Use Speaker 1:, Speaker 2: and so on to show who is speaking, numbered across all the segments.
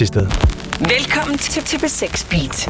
Speaker 1: Tisted.
Speaker 2: Velkommen til TP6 Beat.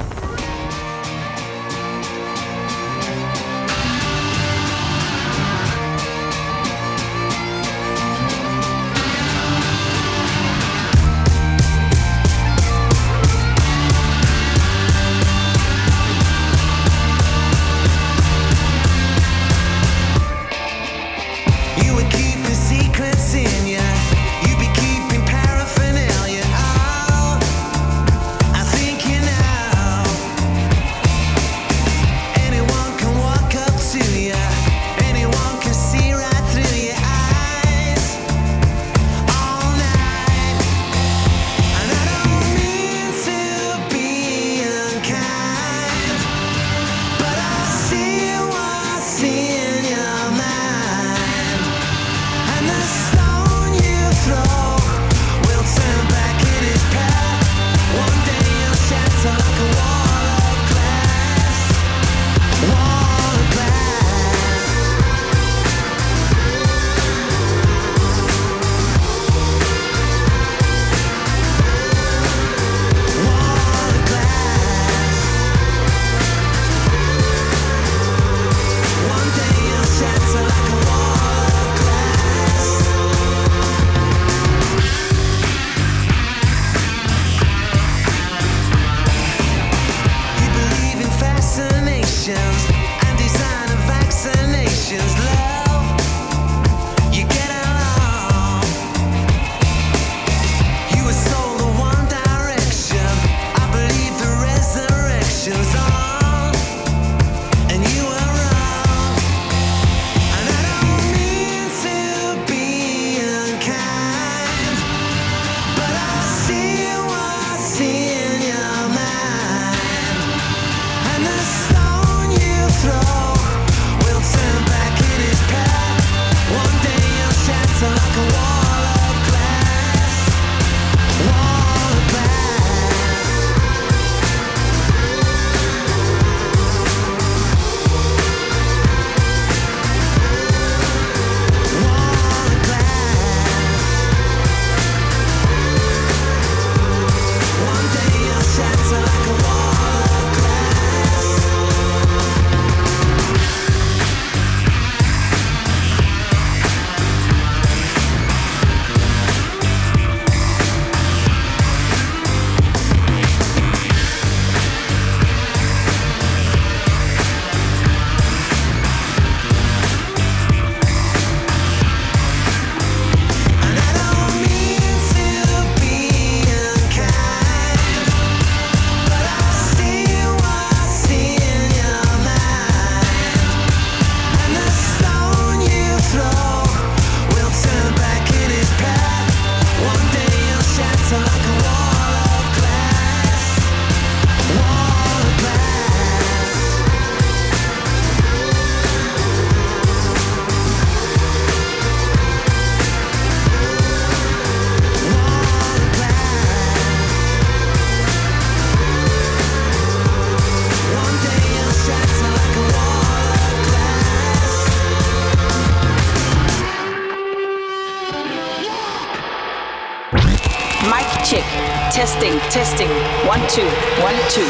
Speaker 2: Testing. testing. One, two, one, two.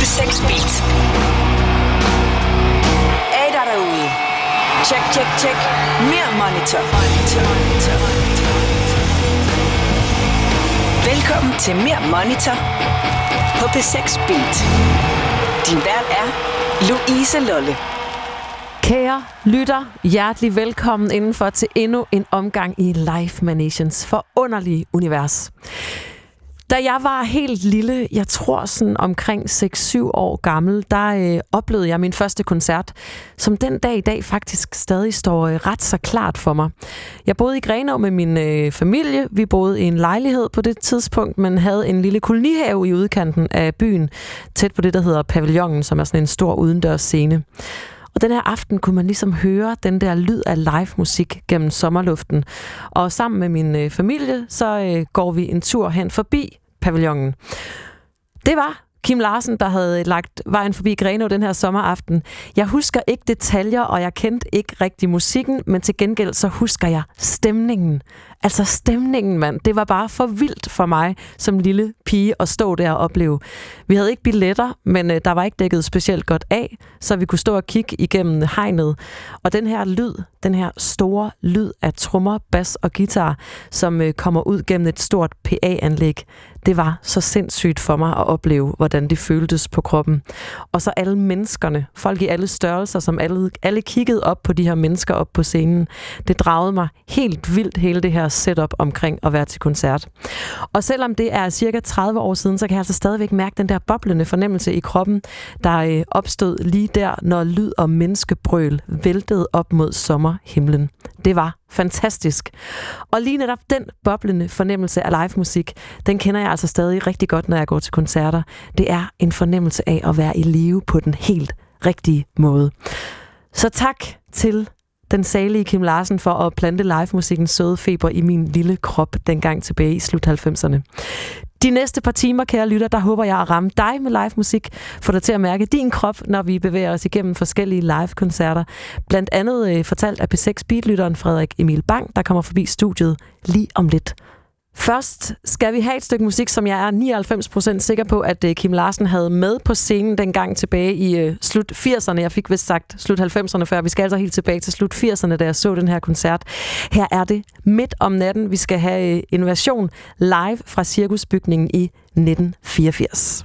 Speaker 2: The Sex Beat. Er der derude? Check, check, check. Mere monitor. monitor. monitor. Velkommen til Mere Monitor på P6 Beat. Din vært er Louise Lolle.
Speaker 3: Kære lytter, hjertelig velkommen indenfor til endnu en omgang i Life Manations forunderlige univers. Da jeg var helt lille, jeg tror sådan omkring 6-7 år gammel, der øh, oplevede jeg min første koncert, som den dag i dag faktisk stadig står øh, ret så klart for mig. Jeg boede i Grenaa med min øh, familie. Vi boede i en lejlighed på det tidspunkt, men havde en lille kolonihave i udkanten af byen, tæt på det, der hedder Pavillonen, som er sådan en stor udendørs scene. Og den her aften kunne man ligesom høre den der lyd af live musik gennem sommerluften. Og sammen med min øh, familie, så øh, går vi en tur hen forbi pavillonen. Det var Kim Larsen, der havde øh, lagt vejen forbi Greno den her sommeraften. Jeg husker ikke detaljer, og jeg kendte ikke rigtig musikken, men til gengæld så husker jeg stemningen. Altså stemningen, mand, det var bare for vildt for mig som lille pige at stå der og opleve. Vi havde ikke billetter, men øh, der var ikke dækket specielt godt af, så vi kunne stå og kigge igennem hegnet. Og den her lyd, den her store lyd af trommer, bas og guitar, som øh, kommer ud gennem et stort PA-anlæg, det var så sindssygt for mig at opleve, hvordan det føltes på kroppen. Og så alle menneskerne, folk i alle størrelser, som alle, alle kiggede op på de her mennesker op på scenen. Det dragede mig helt vildt, hele det her setup omkring at være til koncert. Og selvom det er cirka 30 år siden, så kan jeg altså stadigvæk mærke den der boblende fornemmelse i kroppen, der øh, opstod lige der, når lyd og menneskebrøl væltede op mod sommerhimlen. Det var fantastisk. Og lige netop den boblende fornemmelse af live musik, den kender jeg altså stadig rigtig godt, når jeg går til koncerter. Det er en fornemmelse af at være i live på den helt rigtige måde. Så tak til den salige Kim Larsen for at plante live-musikkens søde feber i min lille krop dengang tilbage i slut 90'erne. De næste par timer, kære lytter, der håber jeg at ramme dig med live musik, få dig til at mærke din krop, når vi bevæger os igennem forskellige live-koncerter. Blandt andet øh, fortalt af P6 Beatlytteren Frederik Emil Bang, der kommer forbi studiet lige om lidt. Først skal vi have et stykke musik, som jeg er 99% sikker på, at øh, Kim Larsen havde med på scenen dengang tilbage i øh, slut 80'erne. Jeg fik vist sagt slut 90'erne før. Vi skal altså helt tilbage til slut 80'erne, da jeg så den her koncert. Her er det midt om natten. Vi skal have øh, en version live fra Cirkusbygningen i 1984.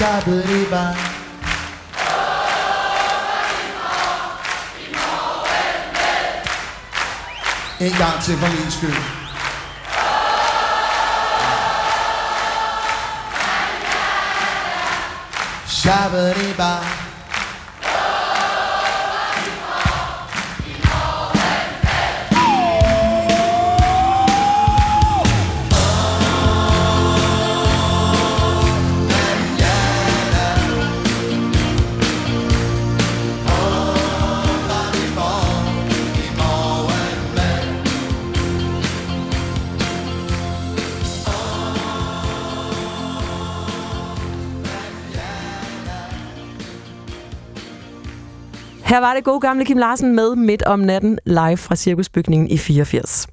Speaker 4: Shabba-dibba. En gang til for min skyld. Shabba-dibba.
Speaker 3: Her var det gode gamle Kim Larsen med midt om natten live fra Cirkusbygningen i 84.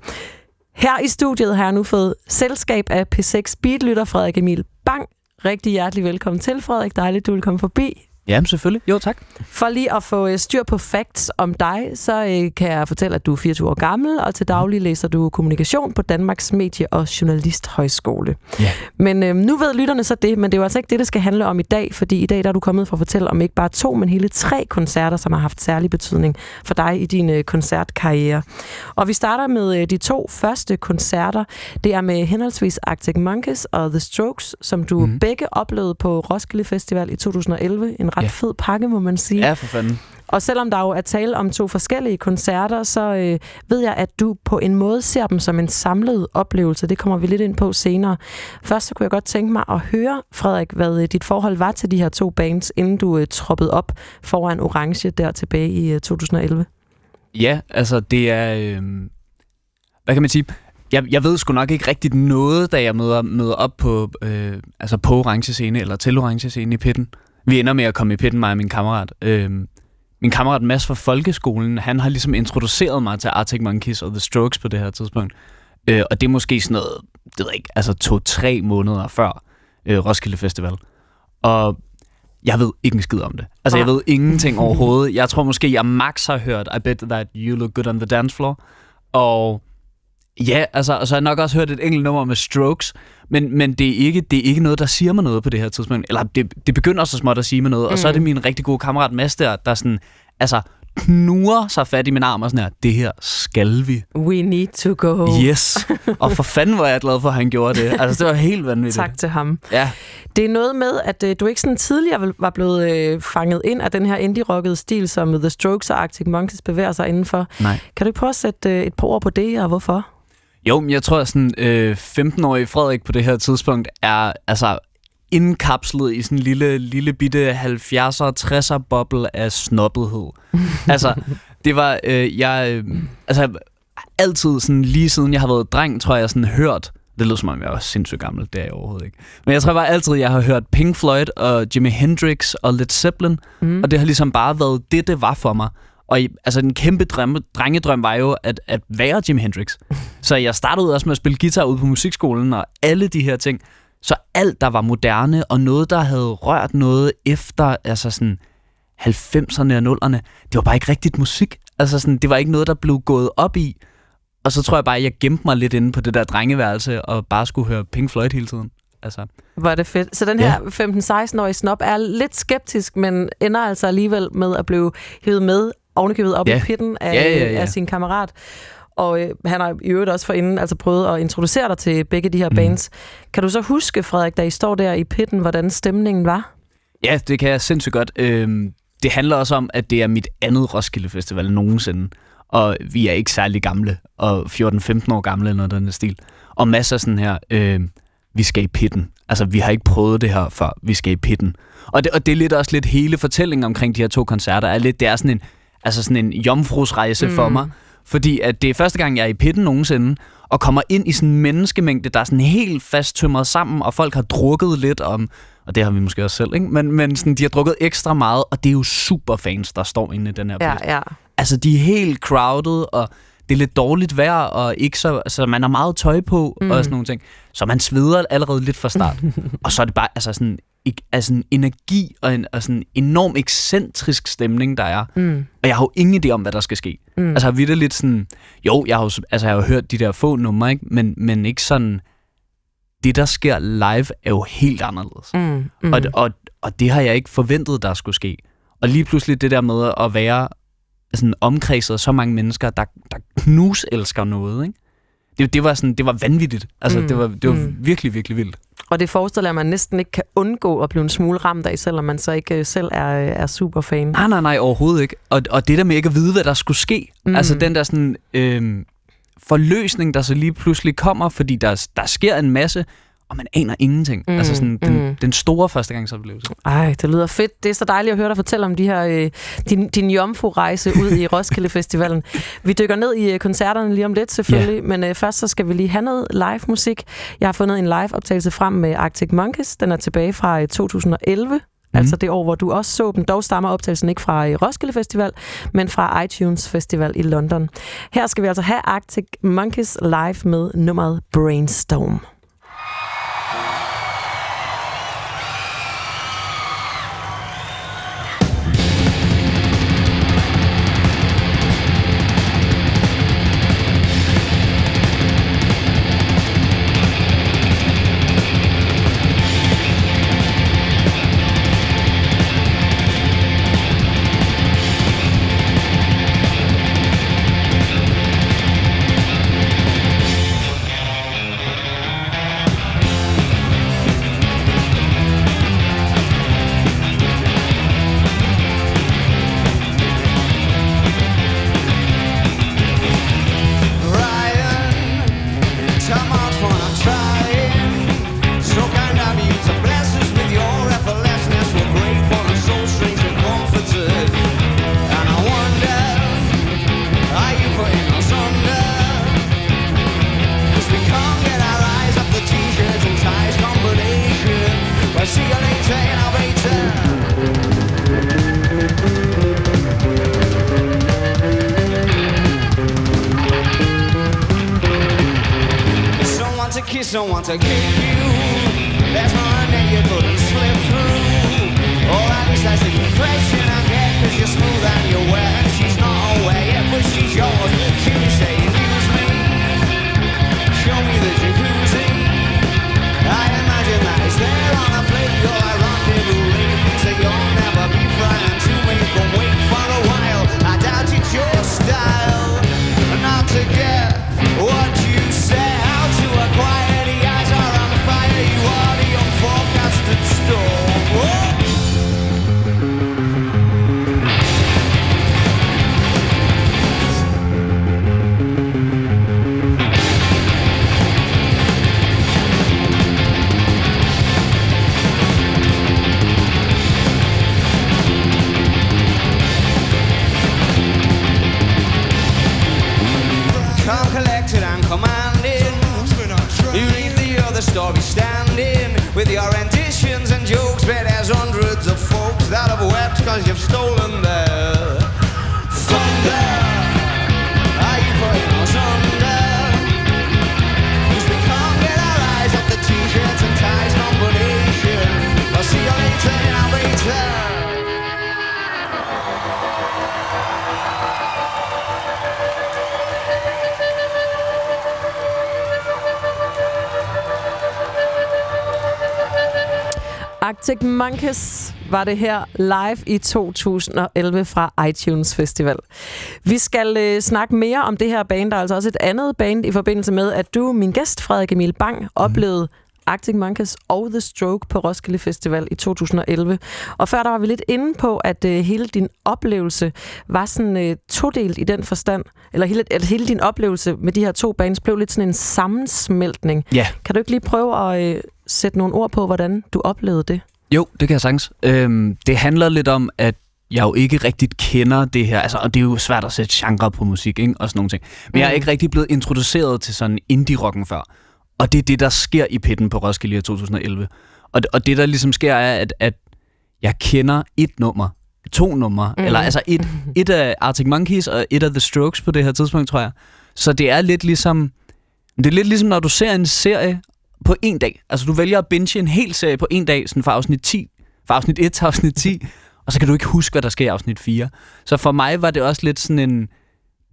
Speaker 3: Her i studiet har jeg nu fået selskab af P6 Beatlytter Frederik Emil Bang. Rigtig hjertelig velkommen til, Frederik. Dejligt, du vil komme forbi.
Speaker 5: Ja, selvfølgelig. Jo, tak.
Speaker 3: For lige at få øh, styr på facts om dig, så øh, kan jeg fortælle, at du er 24 år gammel, og til daglig læser du kommunikation på Danmarks Medie- og Journalisthøjskole.
Speaker 5: Ja.
Speaker 3: Men øh, nu ved lytterne så det, men det er jo altså ikke det, det skal handle om i dag, fordi i dag der er du kommet for at fortælle om ikke bare to, men hele tre koncerter, som har haft særlig betydning for dig i din øh, koncertkarriere. Og vi starter med øh, de to første koncerter. Det er med henholdsvis Arctic Monkeys og The Strokes, som du mm. begge oplevede på Roskilde Festival i 2011. En ret
Speaker 5: Ja.
Speaker 3: fed pakke, må man sige.
Speaker 5: Ja, for fanden.
Speaker 3: Og selvom der jo er tale om to forskellige koncerter, så øh, ved jeg, at du på en måde ser dem som en samlet oplevelse. Det kommer vi lidt ind på senere. Først så kunne jeg godt tænke mig at høre, Frederik, hvad øh, dit forhold var til de her to bands, inden du øh, troppede op foran Orange der tilbage i øh, 2011.
Speaker 5: Ja, altså det er... Øh, hvad kan man sige? Jeg, jeg ved sgu nok ikke rigtigt noget, da jeg møder, møder op på, øh, altså på orange scene, eller til orange scene i pitten. Vi ender med at komme i pitten, mig og min kammerat. Øh, min kammerat Mads fra folkeskolen, han har ligesom introduceret mig til Arctic Monkeys og The Strokes på det her tidspunkt. Øh, og det er måske sådan noget, det ved jeg ikke, altså to-tre måneder før øh, Roskilde Festival. Og jeg ved ikke en skid om det. Altså, jeg ved ingenting overhovedet. Jeg tror måske, jeg max har hørt I bet that you look good on the dance floor. Og ja, altså, og så har jeg nok også hørt et enkelt nummer med Strokes, men, men det, er ikke, det er ikke noget, der siger mig noget på det her tidspunkt. Eller det, det begynder så småt at sige mig noget, mm. og så er det min rigtig gode kammerat Mads der, der sådan, altså, knuger sig fat i min arm og sådan her, det her skal vi.
Speaker 3: We need to go.
Speaker 5: Yes. Og for fanden var jeg glad for, at han gjorde det. Altså, det var helt vanvittigt.
Speaker 3: Tak til ham.
Speaker 5: Ja.
Speaker 3: Det er noget med, at øh, du ikke sådan tidligere var blevet øh, fanget ind af den her indie-rockede stil, som The Strokes og Arctic Monkeys bevæger sig indenfor.
Speaker 5: Nej.
Speaker 3: Kan du ikke prøve at sætte øh, et par ord på det, og hvorfor?
Speaker 5: Jo, men jeg tror, at sådan, øh, 15-årige Frederik på det her tidspunkt er altså indkapslet i sådan en lille, lille bitte 70'er, 60'er boble af snobbethed. altså, det var, øh, jeg, øh, altså, altid sådan, lige siden jeg har været dreng, tror jeg, sådan hørt, det lyder som om jeg var sindssygt gammel, det er jeg overhovedet ikke. Men jeg tror bare altid, jeg har hørt Pink Floyd og Jimi Hendrix og Led Zeppelin, mm. og det har ligesom bare været det, det var for mig. Og i, altså den kæmpe drømme, drengedrøm var jo at, at være Jimi Hendrix. Så jeg startede også med at spille guitar ude på musikskolen og alle de her ting. Så alt, der var moderne og noget, der havde rørt noget efter altså sådan 90'erne og 0'erne, det var bare ikke rigtigt musik. Altså sådan, det var ikke noget, der blev gået op i. Og så tror jeg bare, at jeg gemte mig lidt inde på det der drengeværelse og bare skulle høre Pink Floyd hele tiden. Altså,
Speaker 3: er det fedt. Så den
Speaker 5: Ja.
Speaker 3: her 15-16-årige snop er lidt skeptisk, men ender altså alligevel med at blive hivet med, ovenikøbet op
Speaker 5: Ja.
Speaker 3: i pitten af,
Speaker 5: Ja, ja, ja.
Speaker 3: af sin kammerat. Og øh, han har i øvrigt også forinden altså prøvet at introducere dig til begge de her
Speaker 5: Mhm.
Speaker 3: bands. Kan du så huske, Frederik, da I står der i pitten, hvordan stemningen var?
Speaker 5: Ja, det kan jeg sindssygt godt. Øhm, det handler også om, at det er mit andet Roskilde Festival nogensinde. Og vi er ikke særlig gamle, og 14-15 år gamle eller noget den stil. Og masser af sådan her, øh, vi skal i pitten. Altså, vi har ikke prøvet det her før, vi skal i pitten. Og det, og det er lidt også lidt hele fortællingen omkring de her to koncerter. Er lidt, det er sådan en, altså sådan en jomfrusrejse mm. for mig. Fordi at det er første gang, jeg er i pitten nogensinde, og kommer ind i sådan en menneskemængde, der er sådan helt fasttømret sammen, og folk har drukket lidt om, og det har vi måske også selv, ikke? Men, men sådan, de har drukket ekstra meget, og det er jo superfans, der står inde i den her pit.
Speaker 3: Ja, ja.
Speaker 5: Altså, de er helt crowded, og det er lidt dårligt vejr, og ikke så, altså, man har meget tøj på, mm. og sådan nogle ting. Så man sveder allerede lidt fra start. og så er det bare altså sådan, altså en energi og en og sådan enorm ekscentrisk stemning, der er. Mm. Og jeg har jo ingen idé om, hvad der skal ske. Mm. Altså, har lidt sådan... Jo, jeg har jo, altså, jeg har jo hørt de der få numre, ikke? Men, men ikke sådan... Det, der sker live, er jo helt anderledes.
Speaker 3: Mm,
Speaker 5: Mm. Og, og, og det har jeg ikke forventet, der skulle ske. Og lige pludselig det der med at være sådan omkredset af så mange mennesker, der, der knus elsker noget, ikke? Det, det, var sådan, det var vanvittigt. Altså, mm. det var, det var mm. virkelig, virkelig vildt.
Speaker 3: Og det forestiller jeg, at man næsten ikke kan undgå at blive en smule ramt af, selvom man så ikke øh, selv er, er super fan.
Speaker 5: Nej, nej, nej, overhovedet ikke. Og, og det der med ikke at vide, hvad der skulle ske. Mm. Altså den der sådan, øh, forløsning, der så lige pludselig kommer, fordi der, der sker en masse, og man aner ingenting. Mm, altså sådan den, mm. den store førstegangsoplevelse.
Speaker 3: Ej, det lyder fedt. Det er så dejligt at høre dig fortælle om de her, øh, din, din jomfru-rejse ud i Roskilde Festivalen. Vi dykker ned i øh, koncerterne lige om lidt selvfølgelig, yeah. men øh, først så skal vi lige have noget live musik. Jeg har fundet en live optagelse frem med Arctic Monkeys. Den er tilbage fra øh, 2011. Mm. Altså det år, hvor du også så dem. Dog stammer optagelsen ikke fra øh, Roskilde Festival, men fra iTunes Festival i London. Her skal vi altså have Arctic Monkeys live med nummeret Brainstorm. Arctic Monkeys var det her live i 2011 fra iTunes Festival. Vi skal øh, snakke mere om det her band. Der er altså også et andet band i forbindelse med, at du, min gæst Frederik Emil Bang, mm. oplevede Arctic Monkeys og The Stroke på Roskilde Festival i 2011. Og før der var vi lidt inde på, at øh, hele din oplevelse var sådan øh, todelt i den forstand, eller hele, at hele din oplevelse med de her to bands blev lidt sådan en sammensmeltning.
Speaker 5: Ja.
Speaker 3: Kan du ikke lige prøve at øh, sætte nogle ord på, hvordan du oplevede det?
Speaker 5: Jo, det kan jeg sagtens. Øhm, det handler lidt om, at jeg jo ikke rigtig kender det her, altså, og det er jo svært at sætte genre på musik, ikke? og sådan nogle ting. Men mm. jeg er mm. ikke rigtig blevet introduceret til sådan indie-rocken før. Og det er det, der sker i pitten på Roskilde i 2011. Og, og det, der ligesom sker, er, at, at jeg kender et nummer, to numre, mm. eller altså et, et af Arctic Monkeys og et af The Strokes på det her tidspunkt, tror jeg. Så det er lidt ligesom, det er lidt ligesom, når du ser en serie, på en dag. Altså du vælger at binge en hel serie på en dag, sådan fra afsnit 10, fra afsnit 1 til afsnit 10, og så kan du ikke huske, hvad der sker i afsnit 4. Så for mig var det også lidt sådan en...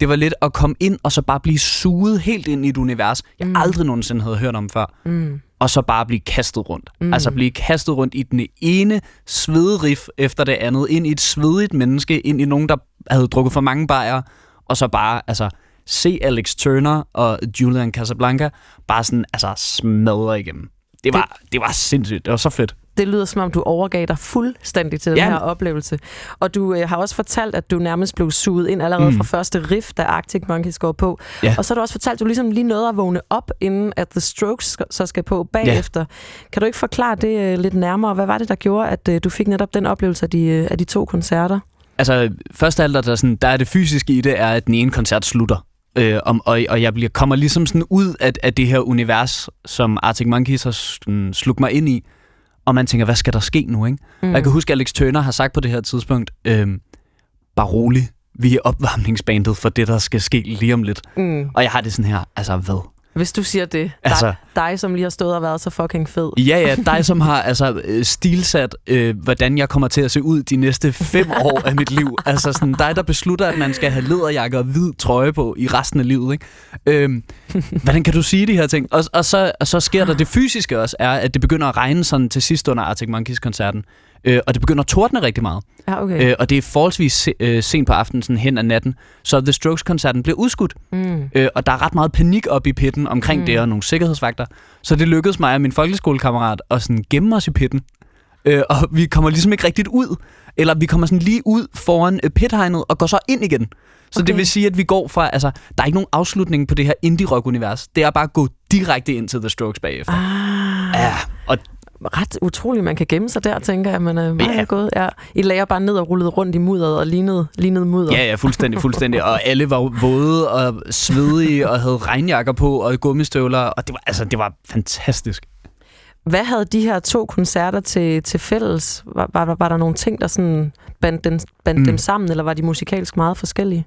Speaker 5: Det var lidt at komme ind og så bare blive suget helt ind i et univers, jeg mm. aldrig nogensinde havde hørt om før. Mm. og så bare blive kastet rundt. Mm. Altså blive kastet rundt i den ene svederiff efter det andet, ind i et svedigt menneske, ind i nogen, der havde drukket for mange bajer, og så bare, altså, se Alex Turner og Julian Casablanca bare sådan, altså, smadre igennem. Det var, det, det var sindssygt. Det var så fedt.
Speaker 3: Det lyder som om, du overgav dig fuldstændig til den
Speaker 5: Ja.
Speaker 3: her oplevelse. Og du øh, har også fortalt, at du nærmest blev suget ind allerede mm. fra første riff, da Arctic Monkeys går på.
Speaker 5: Ja.
Speaker 3: Og så har du også fortalt, at du ligesom lige nåede at vågne op, inden at The Strokes så skal på bagefter. Kan du ikke forklare det øh, lidt nærmere? Hvad var det, der gjorde, at øh, du fik netop den oplevelse af de, øh, af de to koncerter?
Speaker 5: Altså, først af alt, er der, sådan, der er det fysiske i det, er, at den ene koncert slutter. Øh, om, og, og jeg bliver, kommer ligesom sådan ud af, af det her univers, som Arctic Monkeys har sådan, slugt mig ind i. Og man tænker, hvad skal der ske nu, ikke? Mm. Jeg kan huske, at Alex Turner har sagt på det her tidspunkt, øh, bare rolig, vi er opvarmningsbandet for det, der skal ske lige om lidt.
Speaker 3: Mm.
Speaker 5: Og jeg har det sådan her, altså hvad?
Speaker 3: Hvis du siger det.
Speaker 5: Altså-
Speaker 3: dig, dig, som lige har stået og været så fucking fed.
Speaker 5: Ja, ja, dig som har altså øh, stilsat, øh, hvordan jeg kommer til at se ud de næste fem år af mit liv. Altså sådan dig, der beslutter, at man skal have læderjakke og hvid trøje på i resten af livet. Ikke? Øhm, hvordan kan du sige de her ting? Og, og, så, og så sker der det fysiske også, er, at det begynder at regne sådan til sidst under Arctic Monkeys-koncerten. Øh, og det begynder at tordne rigtig meget.
Speaker 3: Ja, okay.
Speaker 5: Øh, og det er forholdsvis se, øh, sent på aftenen, sådan hen ad natten. Så The Strokes-koncerten bliver udskudt.
Speaker 3: Mm.
Speaker 5: Øh, og der er ret meget panik op i pitten omkring mm. det, og nogle sikkerhedsvagter. Så det lykkedes mig og min folkeskolekammerat at sådan gemme os i pitten. Øh, og vi kommer ligesom ikke rigtigt ud. Eller vi kommer sådan lige ud foran øh, pithegnet og går så ind igen. Så
Speaker 3: Okay.
Speaker 5: det vil sige, at vi går fra... Altså, der er ikke nogen afslutning på det her indie-rock-univers. Det er bare at gå direkte ind til The Strokes bagefter.
Speaker 3: Ah.
Speaker 5: Ja, og
Speaker 3: ret utroligt, man kan gemme sig der, tænker jeg. Men øh,
Speaker 5: Ja.
Speaker 3: godt. Ja. I lagde bare ned og rullede rundt i mudderet og lignede, lignede mudder.
Speaker 5: Ja, ja, fuldstændig, fuldstændig. Og alle var våde og svedige og havde regnjakker på og gummistøvler. Og det var, altså, det var fantastisk.
Speaker 3: Hvad havde de her to koncerter til, til fælles? Var, var, var, der nogle ting, der sådan bandt, den, bandt. Mm. dem sammen, eller var de musikalsk meget forskellige?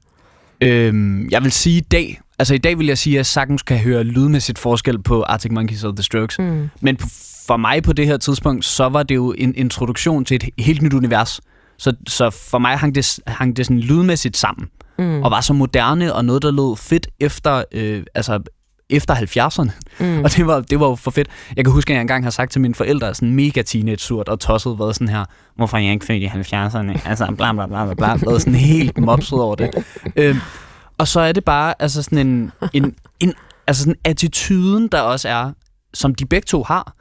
Speaker 5: Øhm, jeg vil sige i dag, altså i dag vil jeg sige, at jeg sagtens kan høre lydmæssigt forskel på Arctic Monkeys og The Strokes.
Speaker 3: Mm.
Speaker 5: Men på, for mig på det her tidspunkt, så var det jo en introduktion til et helt nyt univers. Så, så for mig hang det, hang det sådan lydmæssigt sammen.
Speaker 3: Mm.
Speaker 5: Og var så moderne og noget, der lød fedt efter, øh, altså efter 70'erne.
Speaker 3: Mm.
Speaker 5: Og det var, det var jo for fedt. Jeg kan huske, at jeg engang har sagt til mine forældre, sådan mega teenage-surt og tosset, været sådan her, hvorfor er jeg ikke født i 70'erne? Altså bla bla bla bla bla, været sådan helt mopset over det. Øhm, og så er det bare altså sådan en, en, en altså sådan attituden, der også er, som de begge to har.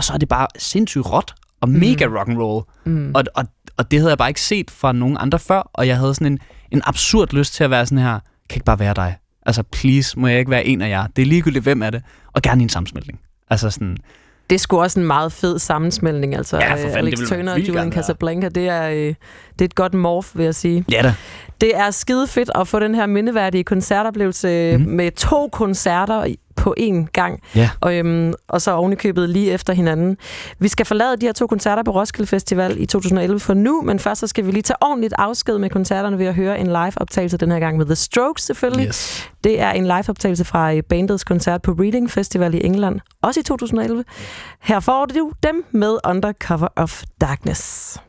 Speaker 5: Og så er det bare sindssygt råt og mega rock and roll.
Speaker 3: Mm.
Speaker 5: Og, og, og det havde jeg bare ikke set fra nogen andre før, og jeg havde sådan en, en absurd lyst til at være sådan her, kan ikke bare være dig? Altså, please, må jeg ikke være en af jer? Det er ligegyldigt, hvem er det? Og gerne i en sammensmeltning. Altså sådan,
Speaker 3: Det sgu også en meget fed sammensmeltning. Altså,
Speaker 5: Ja, fanden,
Speaker 3: Alex Turner og Julian. Casablanca, det er, øh, det er et godt morf, vil jeg sige.
Speaker 5: ja da.
Speaker 3: Det er skide fedt at få den her mindeværdige koncertoplevelse mm. med to koncerter på én gang.
Speaker 5: Ja.
Speaker 3: Og, øhm, og så ovenikøbet lige efter hinanden. Vi skal forlade de her to koncerter på Roskilde Festival i 2011 for nu, men først så skal vi lige tage ordentligt afsked med koncerterne ved at høre en live-optagelse den her gang med The Strokes selvfølgelig.
Speaker 5: Yes.
Speaker 3: Det er en live-optagelse fra øh, bandets koncert på Reading Festival i England, også i 2011. Her får du dem med Undercover of Darkness.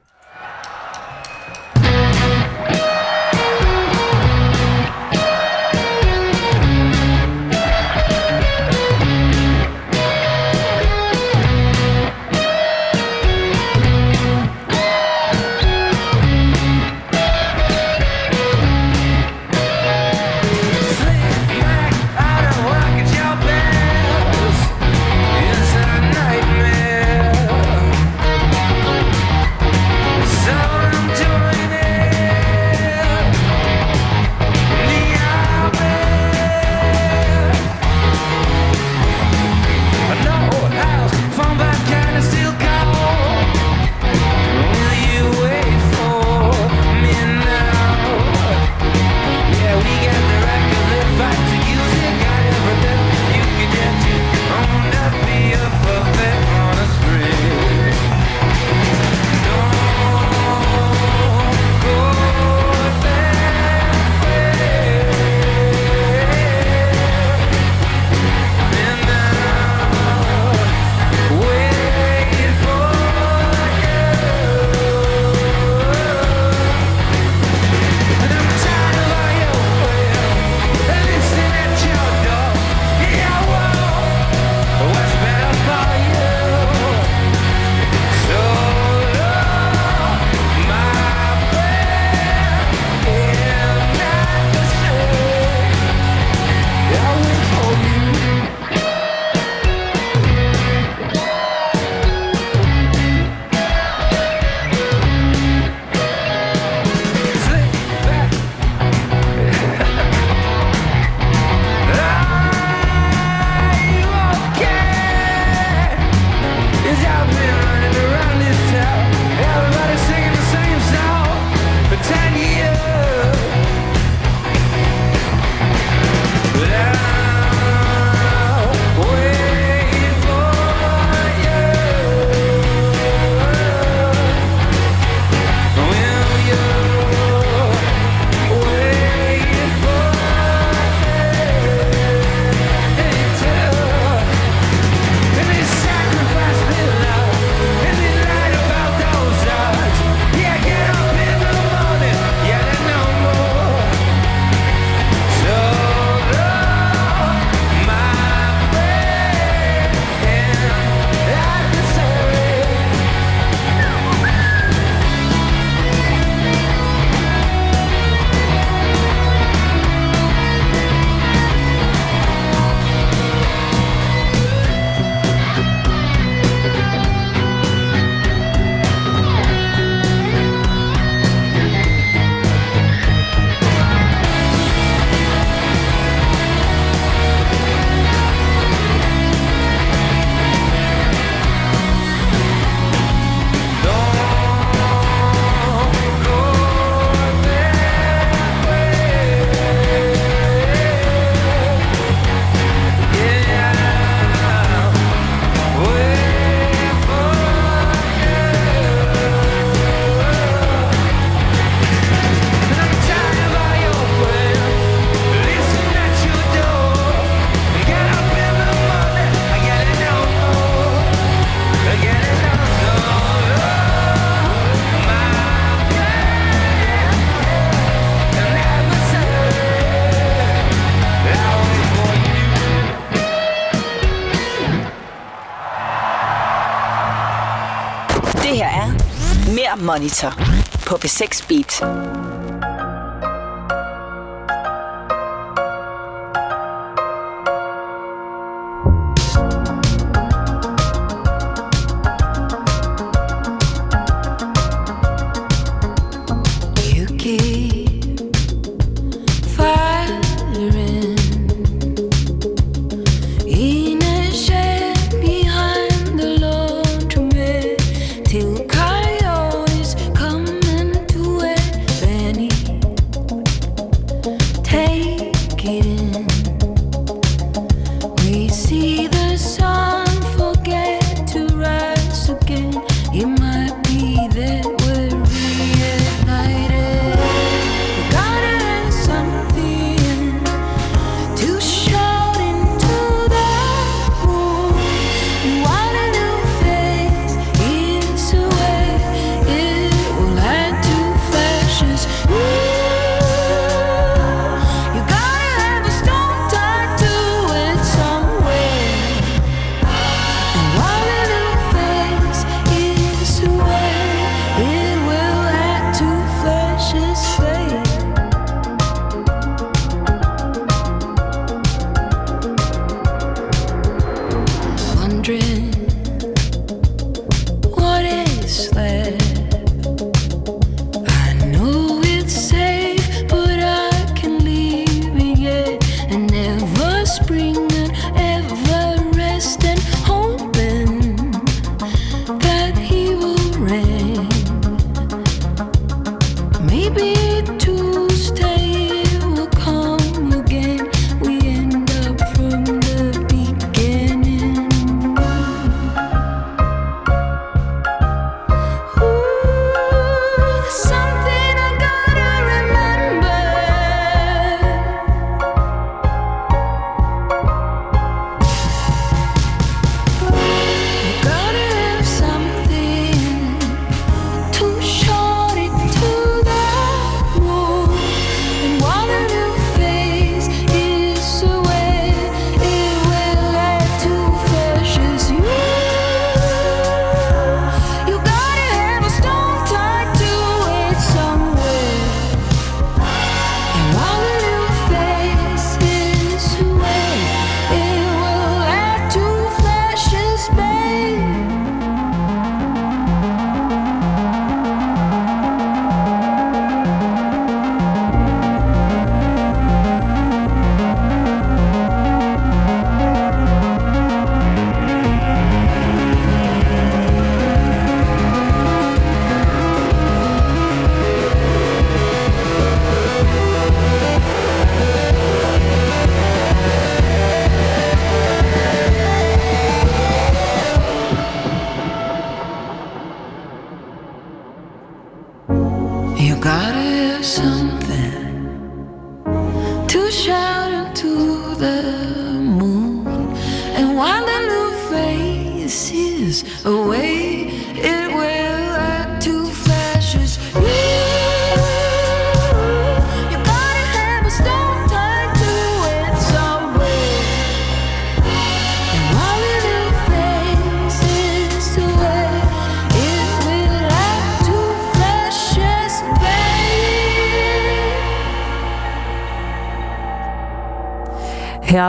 Speaker 6: Monitor på B6 Beat.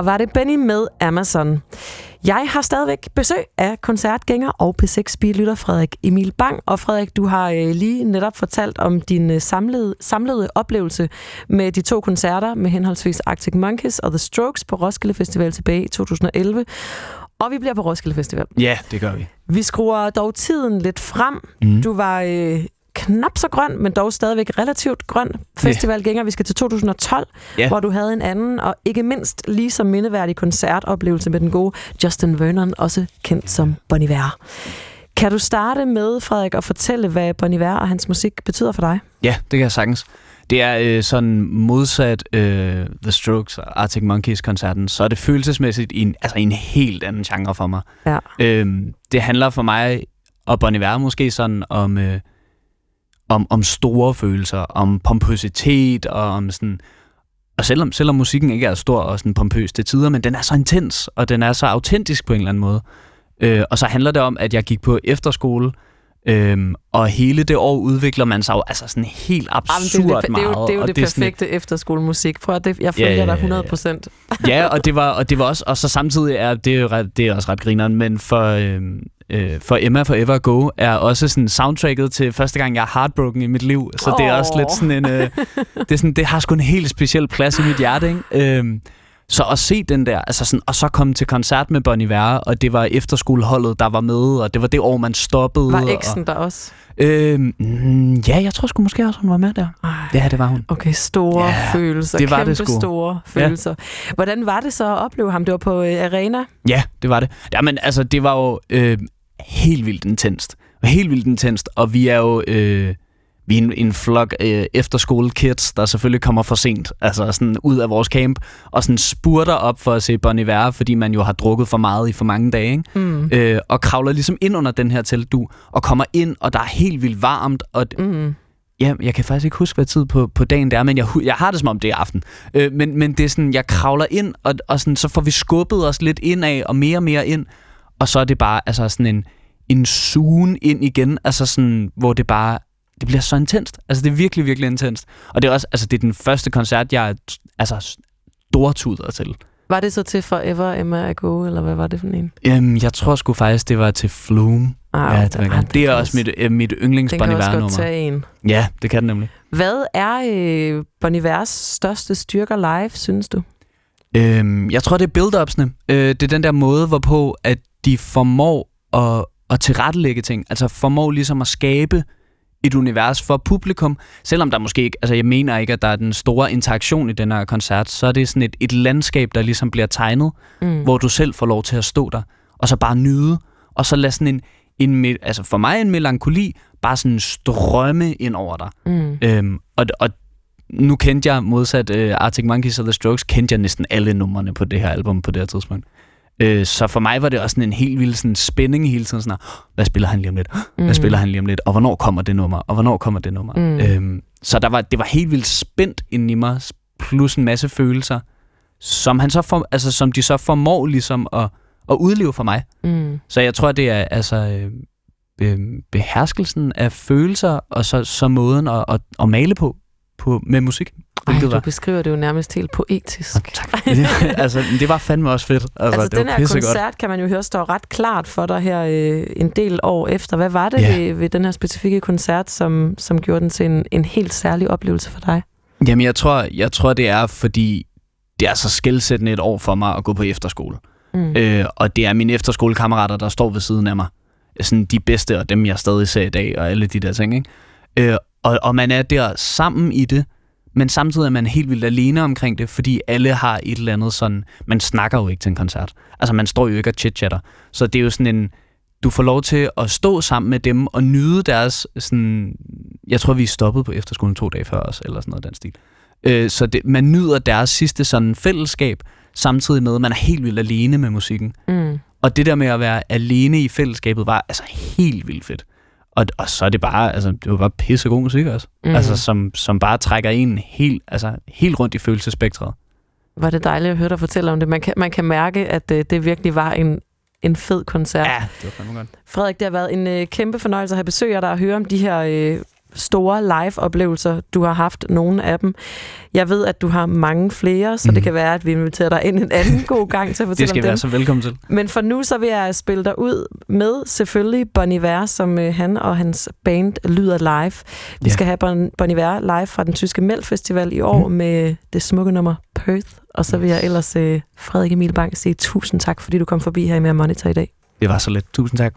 Speaker 3: Var det Benny med Amazon. Jeg har stadigvæk besøg af koncertgænger og P6 billytter Frederik Emil Bang. Og Frederik, du har øh, lige netop fortalt om din øh, samlede, samlede oplevelse med de to koncerter med henholdsvis Arctic Monkeys og The Strokes på Roskilde Festival tilbage i 2011. Og vi bliver på Roskilde Festival.
Speaker 5: Ja, det gør vi.
Speaker 3: Vi skruer dog tiden lidt frem.
Speaker 5: Mhm.
Speaker 3: Du var øh, knap så grøn, men dog stadigvæk relativt grøn festivalgænger. Vi skal til 2012,
Speaker 5: Ja.
Speaker 3: hvor du havde en anden og ikke mindst lige så mindeværdig koncertoplevelse med den gode Justin Vernon, også kendt som Bon Iver. Kan du starte med, Frederik, at fortælle, hvad Bon Iver og hans musik betyder for dig?
Speaker 5: Ja, det kan jeg sagtens. Det er øh, sådan modsat øh, The Strokes og Arctic Monkeys-koncerten, så er det følelsesmæssigt i en, altså en helt anden genre for mig.
Speaker 3: Ja.
Speaker 5: Øhm, det handler for mig, og Bon Iver måske sådan, om, øh, om, om store følelser, om pompøsitet, og om sådan... Og selvom, selvom musikken ikke er stor og sådan pompøs til tider, men den er så intens, og den er så autentisk på en eller anden måde. Øh, og så handler det om, at jeg gik på efterskole Øhm, og hele det år udvikler man sig jo altså sådan helt absurd
Speaker 3: Jamen, det, er det, det, er jo,
Speaker 5: meget.
Speaker 3: det er jo det,
Speaker 5: er sådan et-
Speaker 3: perfekte efterskolemusik. Prøv at det, jeg følger
Speaker 5: Ja,
Speaker 3: dig
Speaker 5: ja,
Speaker 3: 100
Speaker 5: ja.
Speaker 3: procent.
Speaker 5: ja, og det var og det var også og så samtidig er det jo ret, det er også ret grineren, men for øhm, øh, for Emma Forever Go er også sådan soundtracket til første gang jeg er heartbroken i mit liv, så det er også lidt sådan en øh, det er sådan det har sgu en helt speciel plads i mit hjerte, ikke? Øhm, så at se den der, altså sådan, og så komme til koncert med Bon Iver, og det var efterskoleholdet, der var med, og det var det år, man stoppede.
Speaker 3: Var
Speaker 5: og,
Speaker 3: eksen der også?
Speaker 5: Øhm, mm, ja, jeg tror sgu måske også, hun var med der.
Speaker 3: Ej.
Speaker 5: Ja, det var hun.
Speaker 3: Okay, store
Speaker 5: Ja,
Speaker 3: følelser.
Speaker 5: det var det
Speaker 3: kæmpe
Speaker 5: sgu.
Speaker 3: store følelser. Hvordan var det så at opleve ham? Det var på øh, Arena.
Speaker 5: Ja, det var det. Jamen, altså, det var jo øh, helt vildt intenst. Helt vildt intenst, og vi er jo... Øh, vi er en, en flok øh, efterskole-kids, der selvfølgelig kommer for sent, altså sådan ud af vores camp, og sådan spurter op for at se Bon Iver, fordi man jo har drukket for meget i for mange dage, ikke?
Speaker 3: Mm.
Speaker 5: Øh, og kravler ligesom ind under den her teltdu, og kommer ind, og der er helt vildt varmt, og
Speaker 3: Mm.
Speaker 5: Ja, jeg kan faktisk ikke huske, hvad tid på, på dagen det er, men jeg, jeg har det som om, det er aften. Øh, men, men det er sådan, jeg kravler ind, og, og sådan, så får vi skubbet os lidt indad, og mere og mere ind. Og så er det bare altså sådan en, en sugen ind igen, altså sådan, hvor det bare, det bliver så intenst. Altså det er virkelig, virkelig intenst. Og det er også, altså det er den første koncert, jeg er altså stortuder til.
Speaker 3: Var det så til Forever Emma Ago, eller hvad var det for en?
Speaker 5: Øhm, jeg tror sgu faktisk, det var til Flume.
Speaker 3: Ah,
Speaker 5: ja, det, var
Speaker 3: ah,
Speaker 5: det er også mit, øh, mit
Speaker 3: Den
Speaker 5: yndlings
Speaker 3: kan også godt tage en.
Speaker 5: Ja, det kan det nemlig.
Speaker 3: Hvad er øh, Bon Ivers største styrker live, synes du?
Speaker 5: Øhm, jeg tror, det er build-upsene. Øh, det er den der måde, hvorpå at de formår at, at tilrettelægge ting. Altså formår ligesom at skabe et univers for publikum. Selvom der måske ikke, altså jeg mener ikke, at der er den store interaktion i den her koncert, så er det sådan et, et landskab, der ligesom bliver tegnet,
Speaker 3: Mm.
Speaker 5: hvor du selv får lov til at stå der, og så bare nyde, og så lade sådan en, en altså for mig en melankoli, bare sådan strømme ind over dig.
Speaker 3: Mm.
Speaker 5: Øhm, og, og nu kendte jeg, modsat uh, Arctic Monkeys og The Strokes, kendte jeg næsten alle numrene på det her album på det her tidspunkt. Øh, så for mig var det også sådan en helt vild sådan spænding hele tiden. Sådan, hvad spiller han lige om lidt? Hvad
Speaker 3: Mm.
Speaker 5: spiller han lige om lidt? Og hvornår kommer det nummer? Og hvornår kommer det nummer?
Speaker 3: Mm.
Speaker 5: Øhm, så der var, det var helt vildt spændt inden i mig, plus en masse følelser, som, han så for, altså, som de så formår ligesom at, at udleve for mig.
Speaker 3: Mm.
Speaker 5: Så jeg tror, det er altså øh, be, beherskelsen af følelser, og så, så måden at, at, at male på, på med musik.
Speaker 3: Ej, du
Speaker 5: var-
Speaker 3: beskriver det jo nærmest helt poetisk.
Speaker 5: Okay, tak. altså, det var fandme også fedt. Altså,
Speaker 3: Altså,
Speaker 5: det
Speaker 3: den her koncert, kan man jo høre, står ret klart for dig her øh, en del år efter. Hvad var det
Speaker 5: Ja.
Speaker 3: ved, ved den her specifikke koncert, som, som gjorde den til en, en helt særlig oplevelse for dig?
Speaker 5: Jamen, jeg tror, jeg tror, det er, fordi det er så skældsættende et år for mig at gå på efterskole.
Speaker 3: Mm.
Speaker 5: Øh, og det er mine efterskolekammerater, der står ved siden af mig. Sådan de bedste, og dem jeg stadig ser i dag, og alle de der ting. Ikke? Øh, og, og man er der sammen i det, men samtidig er man helt vildt alene omkring det, fordi alle har et eller andet sådan... Man snakker jo ikke til en koncert. Altså, man står jo ikke og chit-chatter. Så det er jo sådan en... Du får lov til at stå sammen med dem og nyde deres sådan... Jeg tror, vi er stoppet på efterskolen to dage før os, eller sådan noget den stil. Øh, så det, man nyder deres sidste sådan fællesskab, samtidig med, at man er helt vildt alene med musikken.
Speaker 3: Mm.
Speaker 5: Og det der med at være alene i fællesskabet var altså helt vildt fedt. Og, og så er det bare, altså, det var bare pissegod musik også.
Speaker 3: Mm.
Speaker 5: Altså, som, som bare trækker en helt, altså, helt rundt i følelsespektret.
Speaker 3: Var det dejligt at høre dig fortælle om det. Man kan, man kan mærke, at øh, det virkelig var en, en fed koncert.
Speaker 5: Ja, det var fandme godt.
Speaker 3: Frederik, det har været en øh, kæmpe fornøjelse at have besøg af dig og høre om de her øh, store live-oplevelser, du har haft, nogle af dem. Jeg ved, at du har mange flere, så mm. det
Speaker 5: Mhm.
Speaker 3: kan være, at vi inviterer dig ind en anden god gang til at
Speaker 5: Det
Speaker 3: fortælle
Speaker 5: skal
Speaker 3: om
Speaker 5: I være
Speaker 3: dem.
Speaker 5: så velkommen til.
Speaker 3: Men for nu så vil jeg spille dig ud med selvfølgelig Bon Iver, som øh, han og hans band lyder live. Vi
Speaker 5: Ja.
Speaker 3: skal have bon, bon Iver live fra den tyske Mel Festival i år
Speaker 5: Mhm.
Speaker 3: med det smukke nummer Perth. Og så vil jeg ellers, øh, Frederik Emil Bang, sige tusind tak, fordi du kom forbi her i Mere Monitor i dag.
Speaker 5: Det var så let. Tusind tak.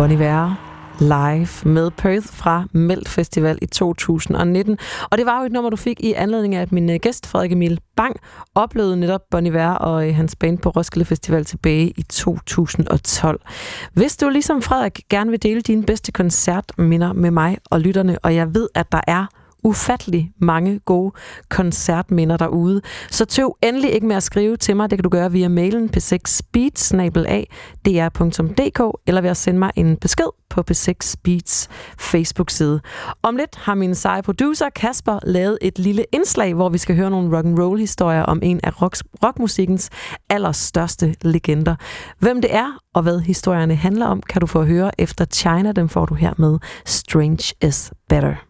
Speaker 7: Bon Iver live med Perth fra Melt Festival i 2019. Og det var jo et nummer, du fik i anledning af, at min øh, gæst, Frederik Emil Bang, oplevede netop Bon Iver og øh, hans band på Roskilde Festival tilbage i 2012. Hvis du ligesom Frederik gerne vil dele dine bedste koncertminder med mig og lytterne, og jeg ved, at der er ufattelig mange gode koncertminder derude. Så tøv endelig ikke med at skrive til mig. Det kan du gøre via mailen p6beats.dr.dk eller ved at sende mig en besked på P6 Beats Facebook-side. Om lidt har min seje producer Kasper lavet et lille indslag, hvor vi skal høre nogle rock and roll historier om en af rock rockmusikkens allerstørste legender. Hvem det er og hvad historierne handler om, kan du få at høre efter China. Den får du her med Strange is Better.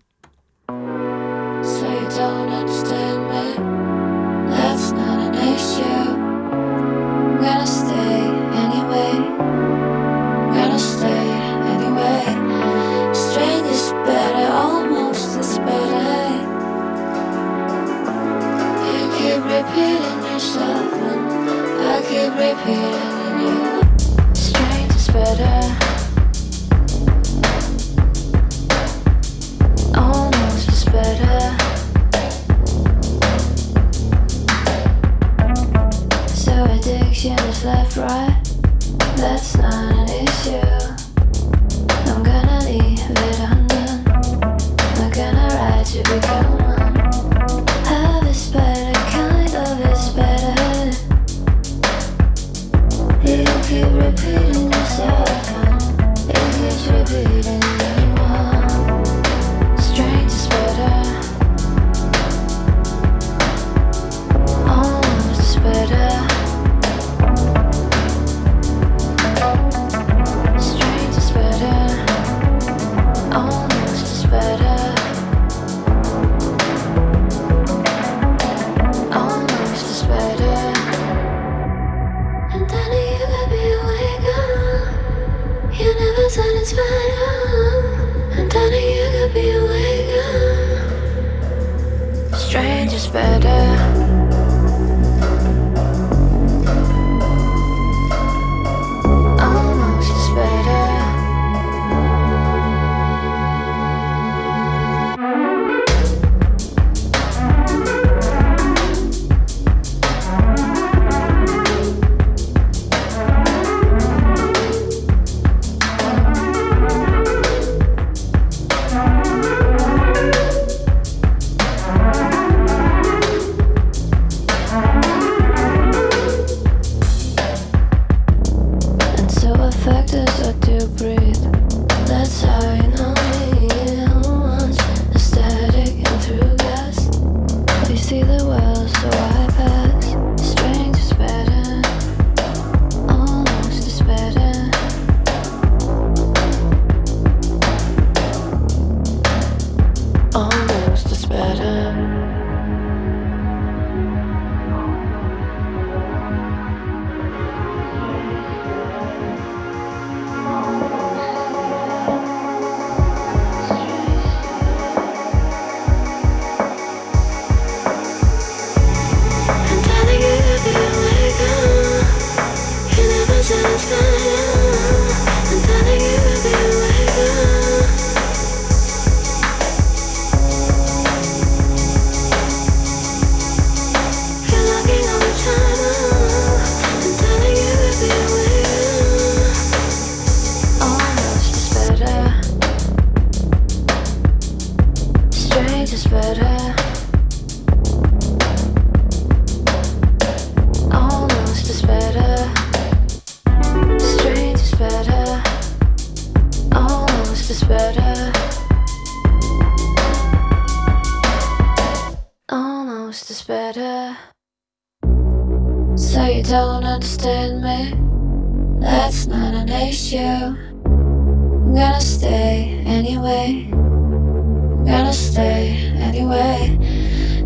Speaker 8: That's not an issue. I'm gonna stay anyway. I'm gonna stay anyway.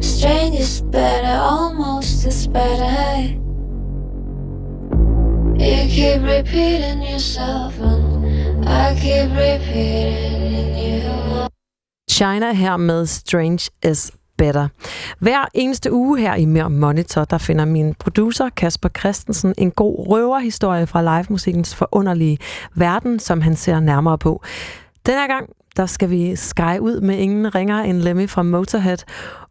Speaker 8: Strange is better, almost is better. You keep repeating yourself, and I keep repeating you.
Speaker 7: China her med Strange is
Speaker 3: Better. Hver eneste uge her i Mere Monitor, der finder min producer Kasper Christensen en god røverhistorie fra livemusikkens forunderlige verden, som han ser nærmere på. Den her gang, der skal vi sky ud med ingen ringer end Lemmy fra Motorhead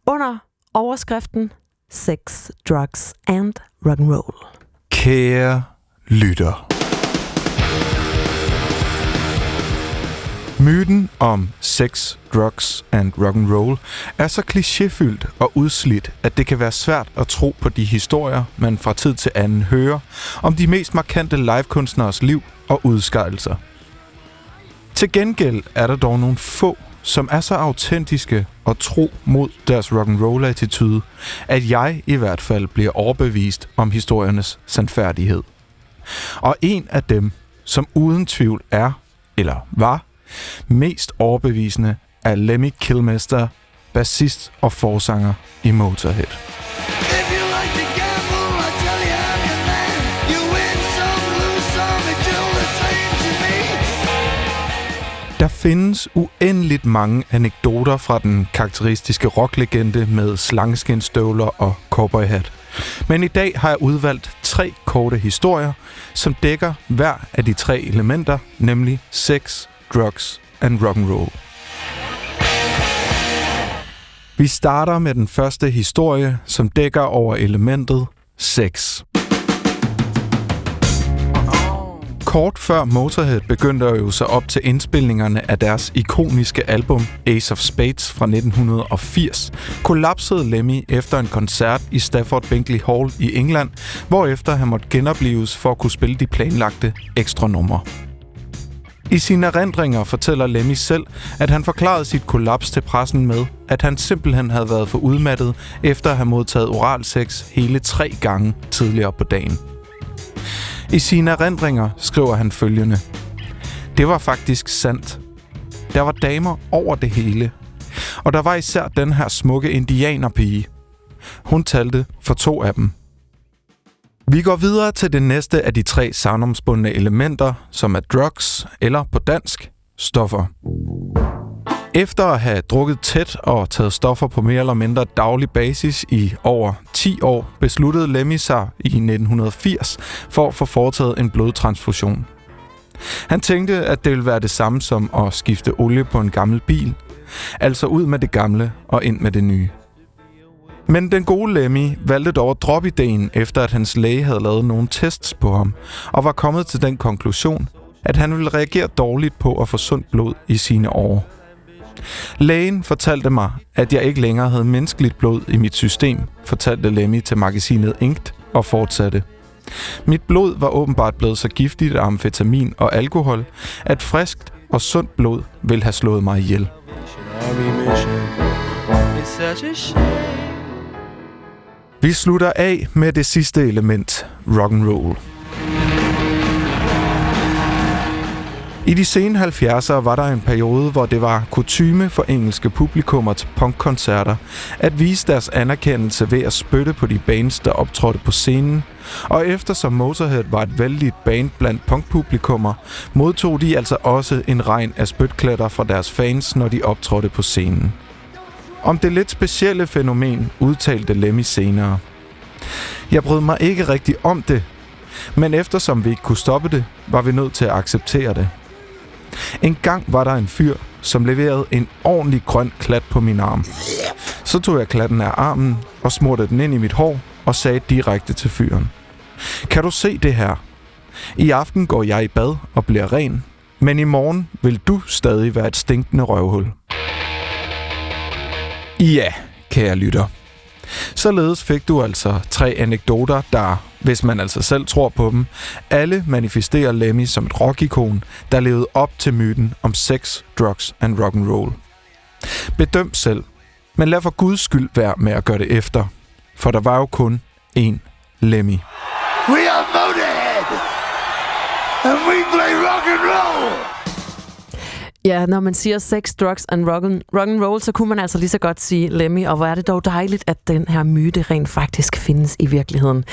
Speaker 3: under overskriften Sex, Drugs and Rock'n'Roll.
Speaker 9: Kære lytter. Myten om sex, drugs and rock and roll er så klichéfyldt og udslidt, at det kan være svært at tro på de historier, man fra tid til anden hører om de mest markante livekunstneres liv og udskejelser. Til gengæld er der dog nogle få, som er så autentiske og tro mod deres rock and roll attitude, at jeg i hvert fald bliver overbevist om historiernes sandfærdighed. Og en af dem, som uden tvivl er, eller var, mest overbevisende, er Lemmy Kilmister, bassist og forsanger i Motorhead. Der findes uendeligt mange anekdoter fra den karakteristiske rocklegende med slangeskinstøvler og cowboyhat. Men i dag har jeg udvalgt tre korte historier, som dækker hver af de tre elementer, nemlig sex, drugs and rock and roll. Vi starter med den første historie, som dækker over elementet sex. Kort før Motorhead begyndte at øve sig op til indspilningerne af deres ikoniske album Ace of Spades fra 1980, kollapsede Lemmy efter en koncert i Stafford Bingley Hall i England, hvorefter han måtte genopleves for at kunne spille de planlagte ekstra numre. I sine erindringer fortæller Lemmy selv, at han forklarede sit kollaps til pressen med, at han simpelthen havde været for udmattet efter at have modtaget oralsex hele tre gange tidligere på dagen. I sine erindringer skriver han følgende. Det var faktisk sandt. Der var damer over det hele. Og der var især den her smukke indianerpige. Hun talte for to af dem. Vi går videre til det næste af de tre savnomsbundne elementer, som er drugs, eller på dansk, stoffer. Efter at have drukket tæt og taget stoffer på mere eller mindre daglig basis i over 10 år, besluttede Lemmy sig i 1980 for at få foretaget en blodtransfusion. Han tænkte, at det ville være det samme som at skifte olie på en gammel bil. Altså ud med det gamle og ind med det nye. Men den gode Lemmy valgte dog at droppe ideen, efter at hans læge havde lavet nogle tests på ham, og var kommet til den konklusion, at han ville reagere dårligt på at få sundt blod i sine år. Lægen fortalte mig, at jeg ikke længere havde menneskeligt blod i mit system, fortalte Lemmy til magasinet Inkt og fortsatte. Mit blod var åbenbart blevet så giftigt af amfetamin og alkohol, at friskt og sundt blod ville have slået mig ihjel.
Speaker 10: It's such a shame.
Speaker 9: Vi slutter af med det sidste element, rock and roll. I de sene 70'ere var der en periode, hvor det var kutyme for engelske publikummer til punkkoncerter at vise deres anerkendelse ved at spytte på de bands, der optrådte på scenen. Og eftersom Motorhead var et vældigt band blandt punkpublikummer, modtog de altså også en regn af spytklætter fra deres fans, når de optrådte på scenen. Om det lidt specielle fænomen udtalte Lemmy senere. Jeg brød mig ikke rigtig om det, men eftersom vi ikke kunne stoppe det, var vi nødt til at acceptere det. En gang var der en fyr, som leverede en ordentlig grøn klat på min arm. Så tog jeg klatten af armen og smurte den ind i mit hår og sagde direkte til fyren. Kan du se det her? I aften går jeg i bad og bliver ren, men i morgen vil du stadig være et stinkende røvhul. Ja, kære lytter. Således fik du altså tre anekdoter, der, hvis man altså selv tror på dem, alle manifesterer Lemmy som et rockikon, der levede op til myten om sex, drugs and rock and roll. Bedøm selv, men lad for guds skyld være med at gøre det efter, for der var jo kun én Lemmy.
Speaker 10: We are Motorhead, and we play rock and roll.
Speaker 3: Ja, når man siger sex, drugs and rock and, rock and roll, så kunne man altså lige så godt sige Lemmy, og hvor er det dog dejligt, at den her myte rent faktisk findes i virkeligheden.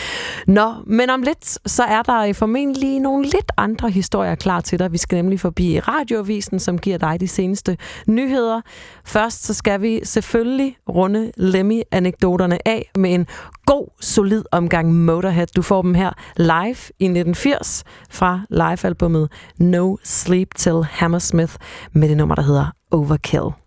Speaker 3: Nå, men om lidt, så er der øh, formentlig nogle lidt andre historier klar til dig. Vi skal nemlig forbi radioavisen, som giver dig de seneste nyheder. Først så skal vi selvfølgelig runde Lemmy-anekdoterne af med en god, solid omgang Motorhead. Du får dem her live i 1980 fra livealbummet No Sleep Till Hammersmith med det nummer, der hedder Overkill.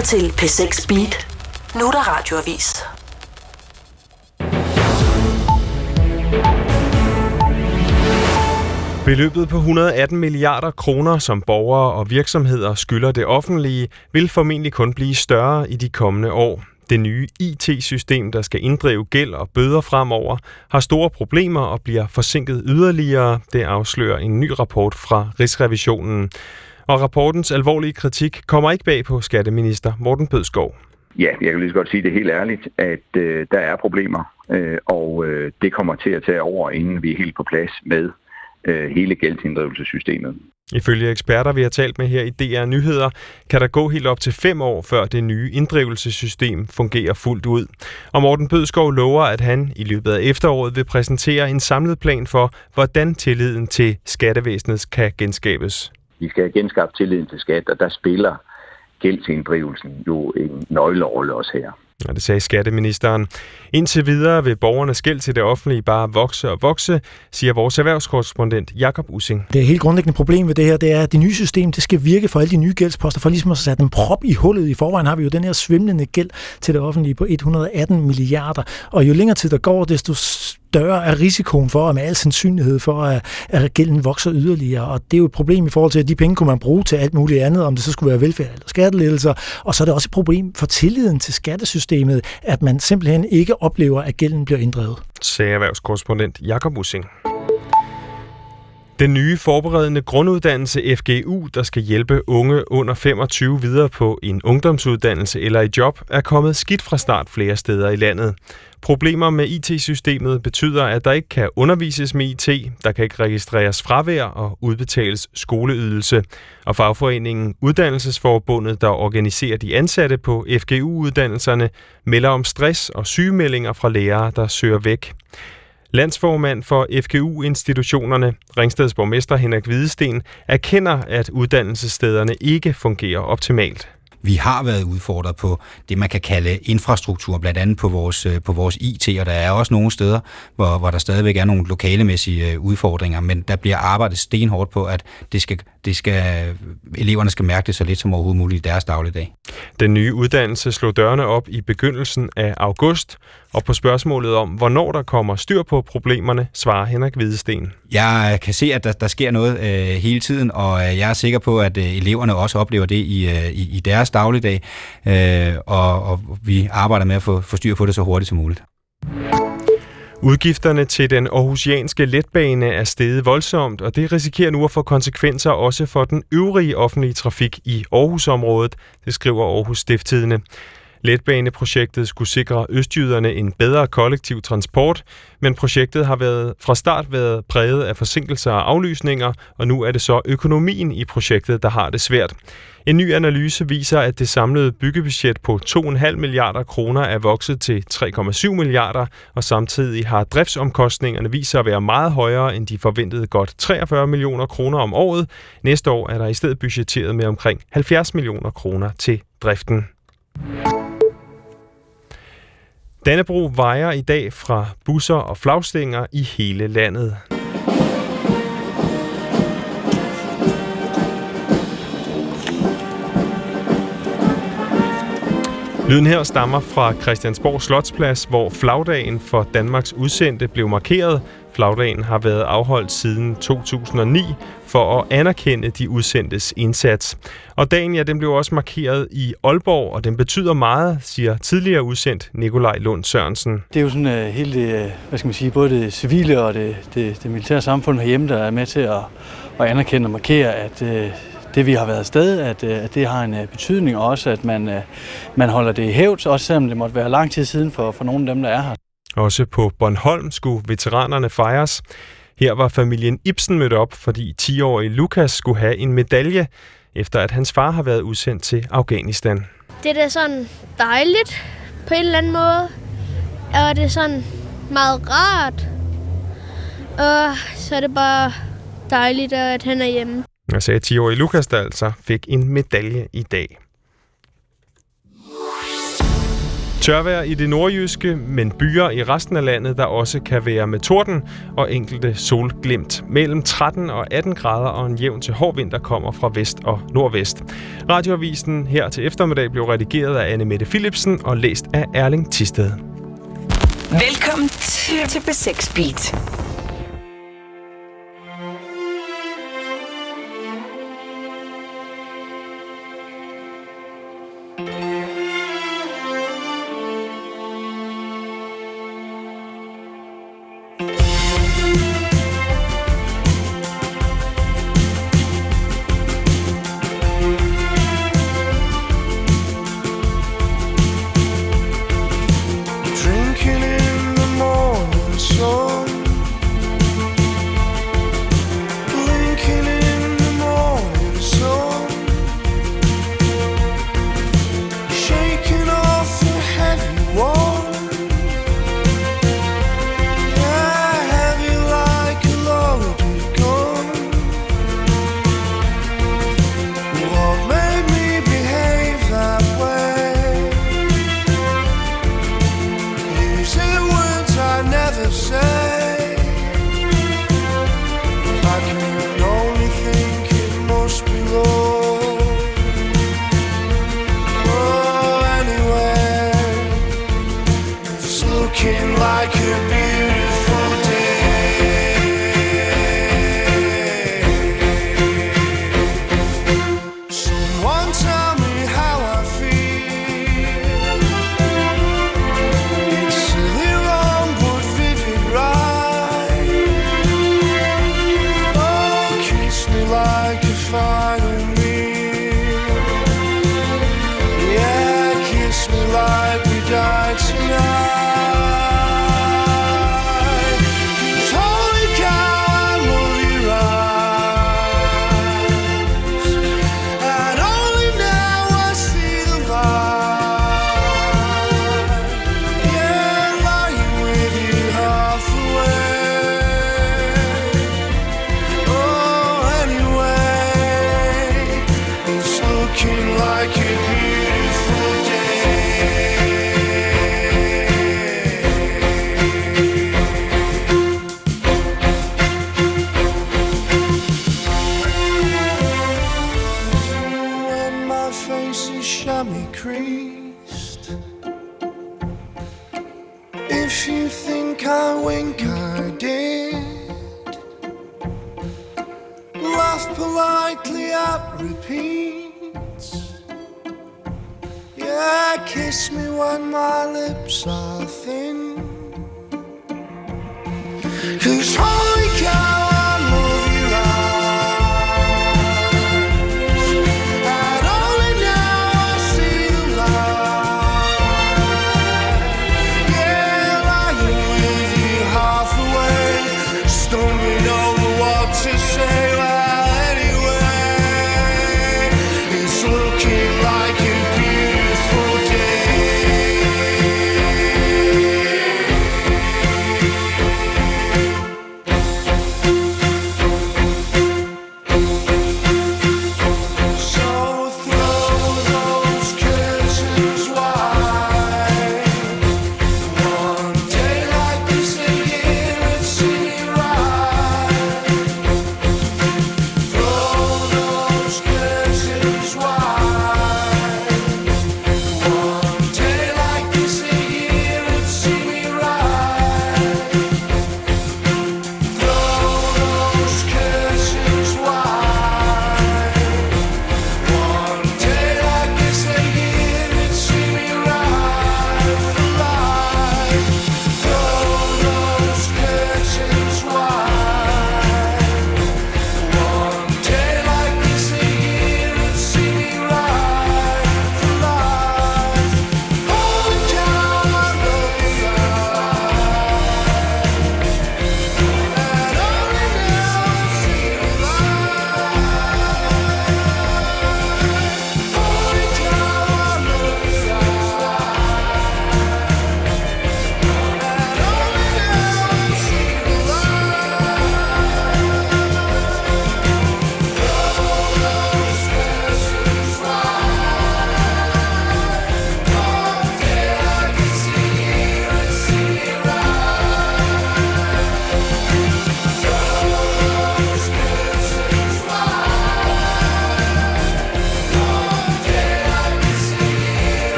Speaker 6: Lytter til P6 Beat. Nu er der radioavis.
Speaker 1: Beløbet på 118 milliarder kroner, som borgere og virksomheder skylder det offentlige, vil formentlig kun blive større i de kommende år. Det nye IT-system, der skal inddrive gæld og bøder fremover, har store problemer og bliver forsinket yderligere. Det afslører en ny rapport fra Rigsrevisionen. Og rapportens alvorlige kritik kommer ikke bag på skatteminister Morten Bødskov.
Speaker 11: Ja, jeg kan lige så godt sige det helt ærligt, at øh, der er problemer, øh, og øh, det kommer til at tage over, inden vi er helt på plads med øh, hele gældsinddrivelsessystemet.
Speaker 1: Ifølge eksperter, vi har talt med her i DR Nyheder, kan der gå helt op til fem år, før det nye inddrivelsessystem fungerer fuldt ud. Og Morten Bødskov lover, at han i løbet af efteråret vil præsentere en samlet plan for, hvordan tilliden til skattevæsenet kan genskabes.
Speaker 11: Vi skal have genskabt tilliden til skat, og der spiller gældsinddrivelsen jo en nøglerolle også her.
Speaker 1: Og det sagde skatteministeren. Indtil videre vil borgernes gæld til det offentlige bare vokse og vokse, siger vores erhvervskorrespondent Jakob Using.
Speaker 12: Det helt grundlæggende problem ved det her, det er, at det nye system, det skal virke for alle de nye gældsposter, for ligesom at sætte en prop i hullet. I forvejen har vi jo den her svimlende gæld til det offentlige på 118 milliarder. Og jo længere tid der går, desto større er risikoen for, og med al sandsynlighed for, at, at gælden vokser yderligere. Og det er jo et problem i forhold til, at de penge kunne man bruge til alt muligt andet, om det så skulle være velfærd eller skattelettelser. Og så er det også et problem for tilliden til skattesystemet, at man simpelthen ikke oplever, at gælden bliver inddrevet.
Speaker 1: Sagde erhvervskorrespondent Jakob Using. Den nye forberedende grunduddannelse FGU, der skal hjælpe unge under 25 videre på en ungdomsuddannelse eller i job, er kommet skidt fra start flere steder i landet. Problemer med IT-systemet betyder, at der ikke kan undervises med IT, der kan ikke registreres fravær og udbetales skoleydelse. Og fagforeningen Uddannelsesforbundet, der organiserer de ansatte på FGU-uddannelserne, melder om stress og sygemeldinger fra lærere, der søger væk. Landsformand for FGU-institutionerne, Ringsteds borgmester Henrik Hvidesten, erkender, at uddannelsesstederne ikke fungerer optimalt.
Speaker 13: Vi har været udfordret på det, man kan kalde infrastruktur, blandt andet på vores, øh, på vores IT, og der er også nogle steder, hvor, hvor der stadigvæk er nogle lokalemæssige øh, udfordringer, men der bliver arbejdet stenhårdt på, at det skal, det skal, eleverne skal mærke det så lidt som overhovedet muligt i deres dagligdag.
Speaker 1: Den nye uddannelse slog dørene op i begyndelsen af august, og på spørgsmålet om, hvornår der kommer styr på problemerne, svarer Henrik Hvidesten.
Speaker 13: Jeg kan se, at der, der sker noget øh, hele tiden, og øh, jeg er sikker på, at øh, eleverne også oplever det i, øh, i, i deres dagligdag, øh, og, og vi arbejder med at få, få styr på det så hurtigt som muligt.
Speaker 1: Udgifterne til den aarhusianske letbane er steget voldsomt, og det risikerer nu at få konsekvenser også for den øvrige offentlige trafik i Aarhusområdet, det skriver Aarhus Stifttidene. Letbaneprojektet skulle sikre østjyderne en bedre kollektiv transport, men projektet har været, fra start været præget af forsinkelser og aflysninger, og nu er det så økonomien i projektet, der har det svært. En ny analyse viser, at det samlede byggebudget på 2,5 milliarder kroner er vokset til 3,7 milliarder, og samtidig har driftsomkostningerne vist sig at være meget højere end de forventede godt 43 millioner kroner om året. Næste år er der i stedet budgetteret med omkring 70 millioner kroner til driften. Dannebro vejer i dag fra busser og flagstænger i hele landet. Lyden her stammer fra Christiansborg Slotsplads, hvor flagdagen for Danmarks udsendte blev markeret. Flagdagen har været afholdt siden 2009 for at anerkende de udsendtes indsats. Og dagen, ja, den blev også markeret i Aalborg, og den betyder meget, siger tidligere udsendt Nikolaj Lund Sørensen.
Speaker 14: Det er jo sådan uh, hele det, øh, hvad skal man sige, både det civile og det, det, det militære samfund herhjemme, der er med til at, at anerkende og markere, at uh, det vi har været afsted, at, uh, at det har en uh, betydning, og også at man, uh, man holder det i hævd, også selvom det måtte være lang tid siden for, for nogle af dem, der er her.
Speaker 1: Også på Bornholm skulle veteranerne fejres. Her var familien Ibsen mødt op, fordi 10-årige Lukas skulle have en medalje, efter at hans far har været udsendt til Afghanistan.
Speaker 15: Det er da sådan dejligt på en eller anden måde. Og det er sådan meget rart. Og så er det bare dejligt, at han er hjemme.
Speaker 1: Jeg sagde 10-årige Lukas, der altså fik en medalje i dag. Tørvejr i det nordjyske, men byer i resten af landet, der også kan være med torden og enkelte solglimt. Mellem 13 og 18 grader og en jævn til hård vind, der kommer fra vest og nordvest. Radioavisen her til eftermiddag blev redigeret af Anne Mette Philipsen og læst af Erling Tisted.
Speaker 10: Velkommen til, til B6 Beat.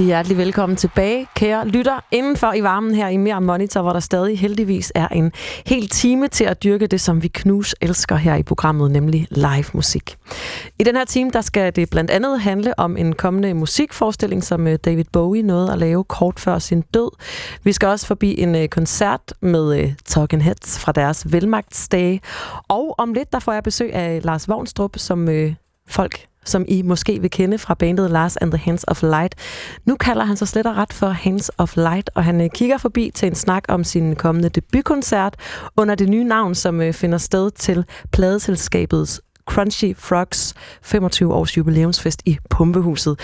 Speaker 3: Rigtig hjertelig velkommen tilbage, kære lytter, indenfor i varmen her i Mere Monitor, hvor der stadig heldigvis er en hel time til at dyrke det, som vi knus elsker her i programmet, nemlig live musik. I den her time, der skal det blandt andet handle om en kommende musikforestilling, som øh, David Bowie nåede at lave kort før sin død. Vi skal også forbi en øh, koncert med øh, Talking Heads fra deres velmagtsdage. Og om lidt, der får jeg besøg af Lars Vognstrup, som folk som I måske vil kende fra bandet Lars and the Hands of Light. Nu kalder han sig slet og ret for Hands of Light, og han øh, kigger forbi til en snak om sin kommende debutkoncert under det nye navn, som øh, finder sted til pladeselskabets Crunchy Frogs 25 års jubilæumsfest i Pumpehuset.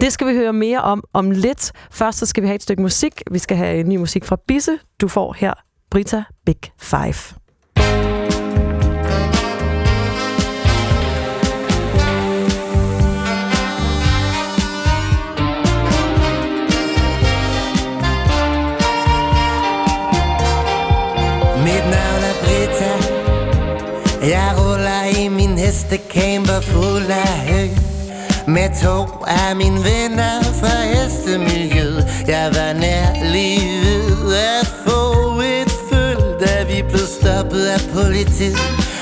Speaker 3: Det skal vi høre mere om om lidt. Først så skal vi have et stykke musik. Vi skal have øh, ny musik fra Bisse. Du får her Brita Big Five.
Speaker 16: Mit navn er Brita Jeg ruller i min hestecamper fuld af hø Med to af mine venner fra hestemiljøet. Jeg var nær lige ved at få et føl Da vi blev stoppet af politiet.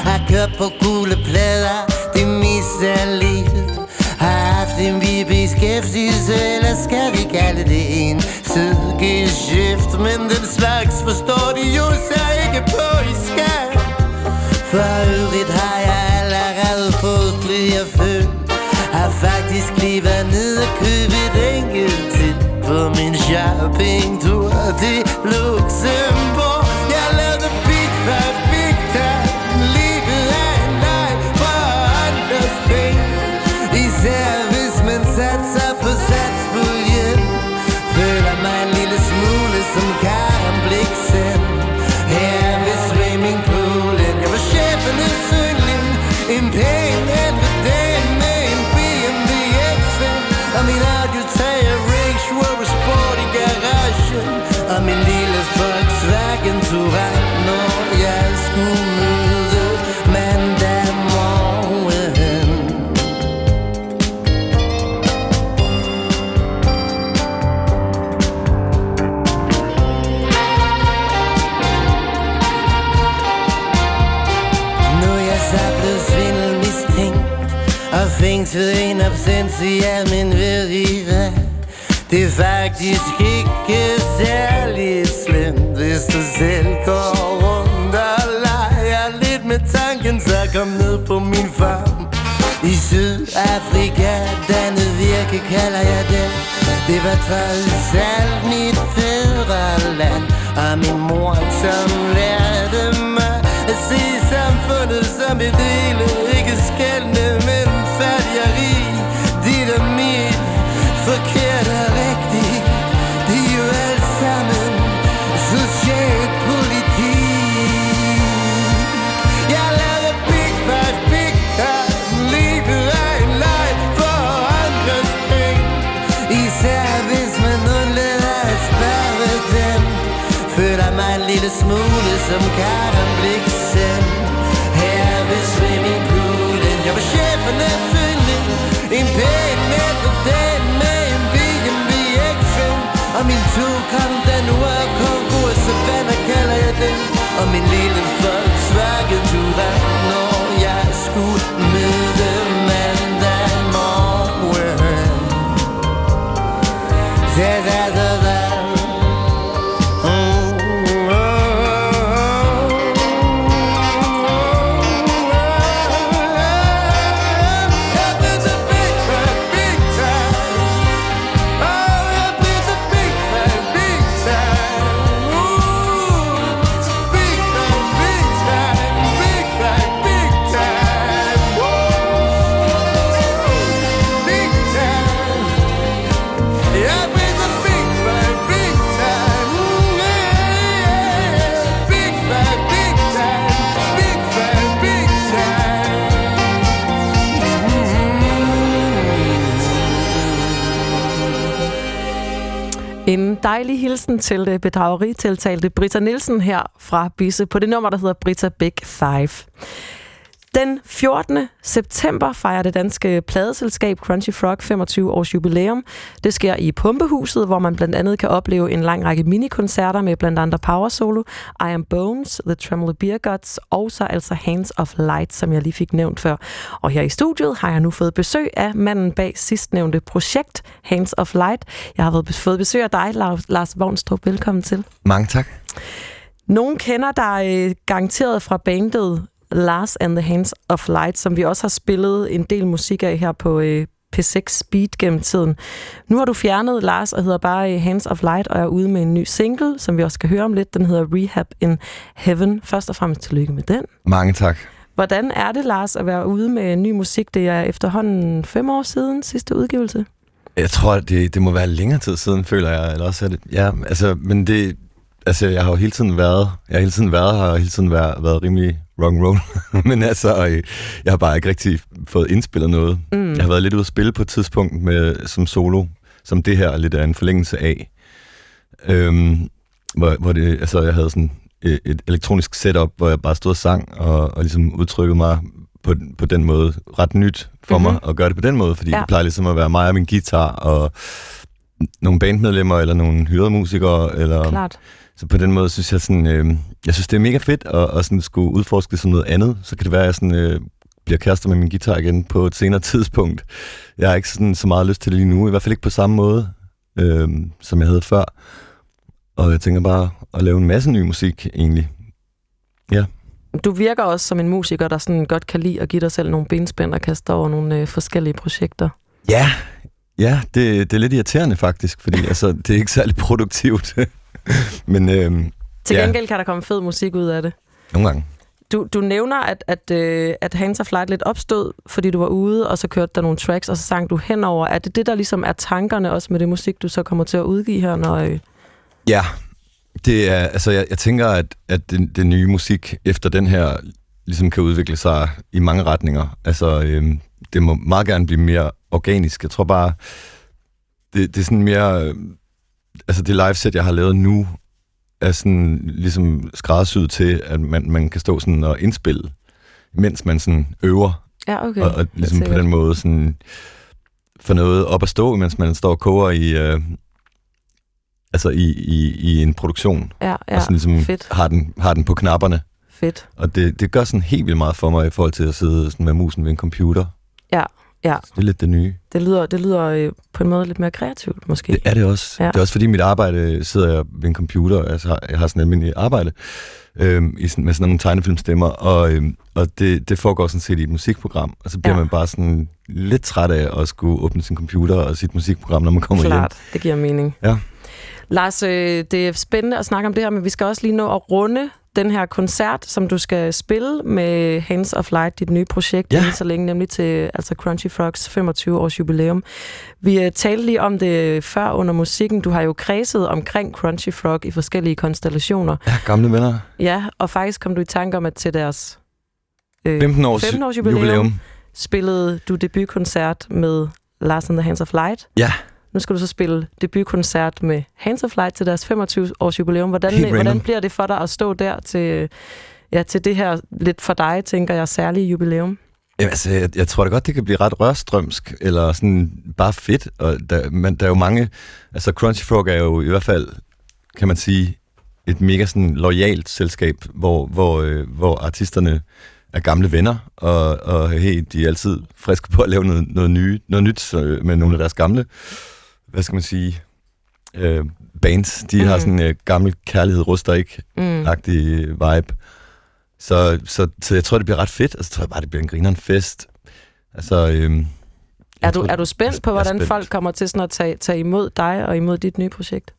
Speaker 16: Har kørt på gule plader Det meste af livet Har haft beskæftigelse Eller skal vi kalde det en sidegeschæft Men den slags forstår de jo så ikke på i skat For øvrigt har jeg allerede fået flere føl Har faktisk lige været nede og købe et enkelt til På min shoppingtur til Luxembourg Og en absentia Men ved I hvad Det er faktisk ikke særlig slemt Hvis du selv går rundt og leger lidt med tanken. Så kom ned på min farm. I Sydafrika, denne virke kalder jeg det Det var trods alt mit fædreland Og min mor, som lærte mig At se samfundet som et hele som Karen Bliksen Her ved swimmingpoolen. Jeg var chefen af yndling En pæn ældre dame med en BMW X5 Og min tog kom den nu er konkurs Så Savannah kalder jeg den? Og min lille Volkswagen Touran.
Speaker 3: Dejlig hilsen til øh, bedrageritiltalte Britta Nielsen her fra Bisse på det nummer, der hedder Britta Big Five. Den 14. september fejrer det danske pladeselskab Crunchy Frog 25 års jubilæum. Det sker i Pumpehuset, hvor man blandt andet kan opleve en lang række minikoncerter med blandt andet Power Solo, I Am Bones, The Tremolo Beer Gods og så altså Hands of Light, som jeg lige fik nævnt før. Og her i studiet har jeg nu fået besøg af manden bag sidstnævnte projekt, Hands of Light. Jeg har fået- besøg af dig, Lars- Lars Vognstrup. Velkommen til.
Speaker 17: Mange tak.
Speaker 3: Nogen kender dig øh, garanteret fra bandet Lars and the Hands of Light, som vi også har spillet en del musik af her på øh, P6 Speed gennem tiden. Nu har du fjernet Lars og hedder bare øh, Hands of Light og er ude med en ny single, som vi også skal høre om lidt. Den hedder Rehab in Heaven. Først og fremmest tillykke med den.
Speaker 17: Mange tak.
Speaker 3: Hvordan er det, Lars, at være ude med ny musik? Det er efterhånden fem år siden sidste udgivelse.
Speaker 17: Jeg tror, det, det må være længere tid siden, føler jeg. Eller også er det, ja, altså, men det, altså, jeg har jo hele tiden været, jeg har hele tiden været her, og hele tiden været, været rimelig and roll. men altså, øh, jeg har bare ikke rigtig fået indspillet noget.
Speaker 3: Mm.
Speaker 17: Jeg har været lidt ude at spille på et tidspunkt med, som solo, som det her lidt er en forlængelse af. Øhm, hvor, hvor det, altså, jeg havde sådan et, et elektronisk setup, hvor jeg bare stod og sang, og, og ligesom udtrykkede mig på, på den måde ret nyt for mm-hmm.
Speaker 3: Mhm.
Speaker 17: mig at gøre det på den måde, fordi
Speaker 3: ja.
Speaker 17: det plejer ligesom at være mig og min guitar, og nogle bandmedlemmer, eller nogle hyrede musikere, eller...
Speaker 3: Klart.
Speaker 17: Så på den måde synes jeg sådan, øh, jeg synes det er mega fedt at, at sådan skulle udforske som noget andet. Så kan det være, at jeg sådan, øh, bliver kærester med min guitar igen på et senere tidspunkt. Jeg har ikke sådan så meget lyst til det lige nu, i hvert fald ikke på samme måde, øh, som jeg havde før. Og jeg tænker bare at lave en masse ny musik egentlig. Ja.
Speaker 3: Du virker også som en musiker, der sådan godt kan lide at give dig selv nogle benspænd og kaste over nogle øh, forskellige projekter.
Speaker 17: Ja, ja det, det er lidt irriterende faktisk, fordi altså, det er ikke særlig produktivt. Men øhm,
Speaker 3: Til
Speaker 17: ja,
Speaker 3: gengæld kan der komme fed musik ud af det.
Speaker 17: nogle gange.
Speaker 3: Du, du nævner, at, at, øh, at Hands of Light lidt opstod, fordi du var ude, og så kørte der nogle tracks, og så sang du henover. Er det det, der ligesom er tankerne også med det musik, du så kommer til at udgive her, når... Øh...
Speaker 17: Ja, det er, altså jeg, jeg tænker, at, at det, det nye musik efter den her ligesom kan udvikle sig i mange retninger. Altså, øhm, det må meget gerne blive mere organisk. Jeg tror bare, det, det er sådan mere... øh, Altså, det liveset, jeg har lavet nu, er sådan ligesom skræddersyet til, at man, man kan stå sådan og indspille, mens man sådan øver.
Speaker 3: Ja, okay.
Speaker 17: Og, og ligesom på den måde sådan få noget op at stå, mens man står og koger i, øh, altså i, i, i en produktion.
Speaker 3: Ja, ja,
Speaker 17: og sådan ligesom
Speaker 3: fedt.
Speaker 17: Har, den, har den på knapperne.
Speaker 3: Fedt.
Speaker 17: Og det, det gør sådan helt vildt meget for mig i forhold til at sidde sådan med musen ved en computer.
Speaker 3: Ja, ja.
Speaker 17: Det er lidt det nye.
Speaker 3: Det lyder, det lyder øh, på en måde lidt mere kreativt, måske.
Speaker 17: Det er det også.
Speaker 3: Ja.
Speaker 17: Det er også fordi mit arbejde sidder jeg ved en computer, altså jeg har sådan en almindelig arbejde øhm, i sådan, med sådan nogle tegnefilmstemmer, og, øhm, og det, det foregår sådan set i et musikprogram, og så bliver
Speaker 3: Ja.
Speaker 17: man bare sådan lidt træt af at skulle åbne sin computer og sit musikprogram, når man kommer
Speaker 3: Klart, det giver mening.
Speaker 17: hjem. Ja.
Speaker 3: Lars, øh, det er spændende at snakke om det her, men vi skal også lige nå at runde den her koncert, som du skal spille med Hands of Light, dit nye projekt, ja. så længe, nemlig til altså Crunchy Frogs 25 års jubilæum. Vi uh, talte lige om det før under musikken. Du har jo kredset omkring Crunchy Frog i forskellige konstellationer.
Speaker 17: ja, gamle venner.
Speaker 3: Ja, og faktisk kom du i tanke om, at til deres øh,
Speaker 17: 15 års
Speaker 3: 15 års jubilæum,
Speaker 17: jubilæum.
Speaker 3: spillede du debutkoncert med Lars and the Hands of Light.
Speaker 17: Ja.
Speaker 3: Nu skal du så spille debutkoncert med Hands of Light til deres 25 års jubilæum. Hvordan,
Speaker 17: Helt random.
Speaker 3: hvordan bliver det for dig at stå der til, ja, til det her lidt for dig, tænker jeg, særlige jubilæum?
Speaker 17: Jamen, altså, jeg, jeg tror da godt, det kan blive ret rørstrømsk, eller sådan bare fedt. Og der, man, der er jo mange... Altså, Crunchy Frog er jo i hvert fald, kan man sige, et mega sådan lojalt selskab, hvor, hvor, øh, hvor artisterne er gamle venner, og, og hey, de er altid friske på at lave noget, noget, nye, noget nyt øh, med nogle af deres gamle, hvad skal man sige, øh, bands. De mm. har
Speaker 3: Mhm.
Speaker 17: sådan en øh, gammel kærlighed ruster ikke-agtig
Speaker 3: Mm.
Speaker 17: vibe. Så, så, så jeg tror, det bliver ret fedt, og så tror jeg bare, det bliver en grineren fest. Altså, øhm,
Speaker 3: Er du, er du spændt på,
Speaker 17: jeg
Speaker 3: hvordan
Speaker 17: spændt.
Speaker 3: folk kommer til sådan at tage, tage imod dig og imod dit nye projekt?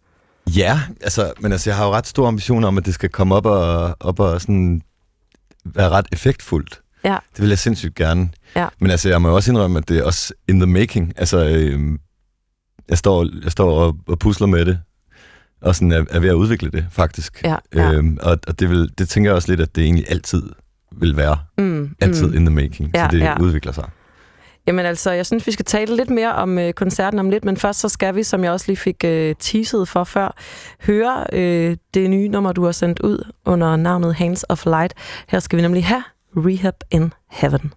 Speaker 17: Ja, altså, men altså, jeg har jo ret store ambitioner om, at det skal komme op og, op og sådan være ret effektfuldt.
Speaker 3: Ja.
Speaker 17: Det vil jeg sindssygt gerne.
Speaker 3: Ja.
Speaker 17: Men altså, jeg må også indrømme, at det er også in the making. Altså, øhm, jeg står, jeg står og, og pusler med det, og sådan er, er ved at udvikle det, faktisk.
Speaker 3: Ja, ja.
Speaker 17: Øhm, og og det, vil, det tænker jeg også lidt, at det egentlig altid vil være.
Speaker 3: Mm,
Speaker 17: Altid
Speaker 3: mm.
Speaker 17: in the making.
Speaker 3: Ja,
Speaker 17: så det
Speaker 3: ja.
Speaker 17: udvikler sig.
Speaker 3: Jamen altså, jeg synes, vi skal tale lidt mere om øh, koncerten om lidt, men først så skal vi, som jeg også lige fik øh, teaset for før, høre øh, det nye nummer, du har sendt ud under navnet Hands of Light. Her skal vi nemlig have Rehab in Heaven.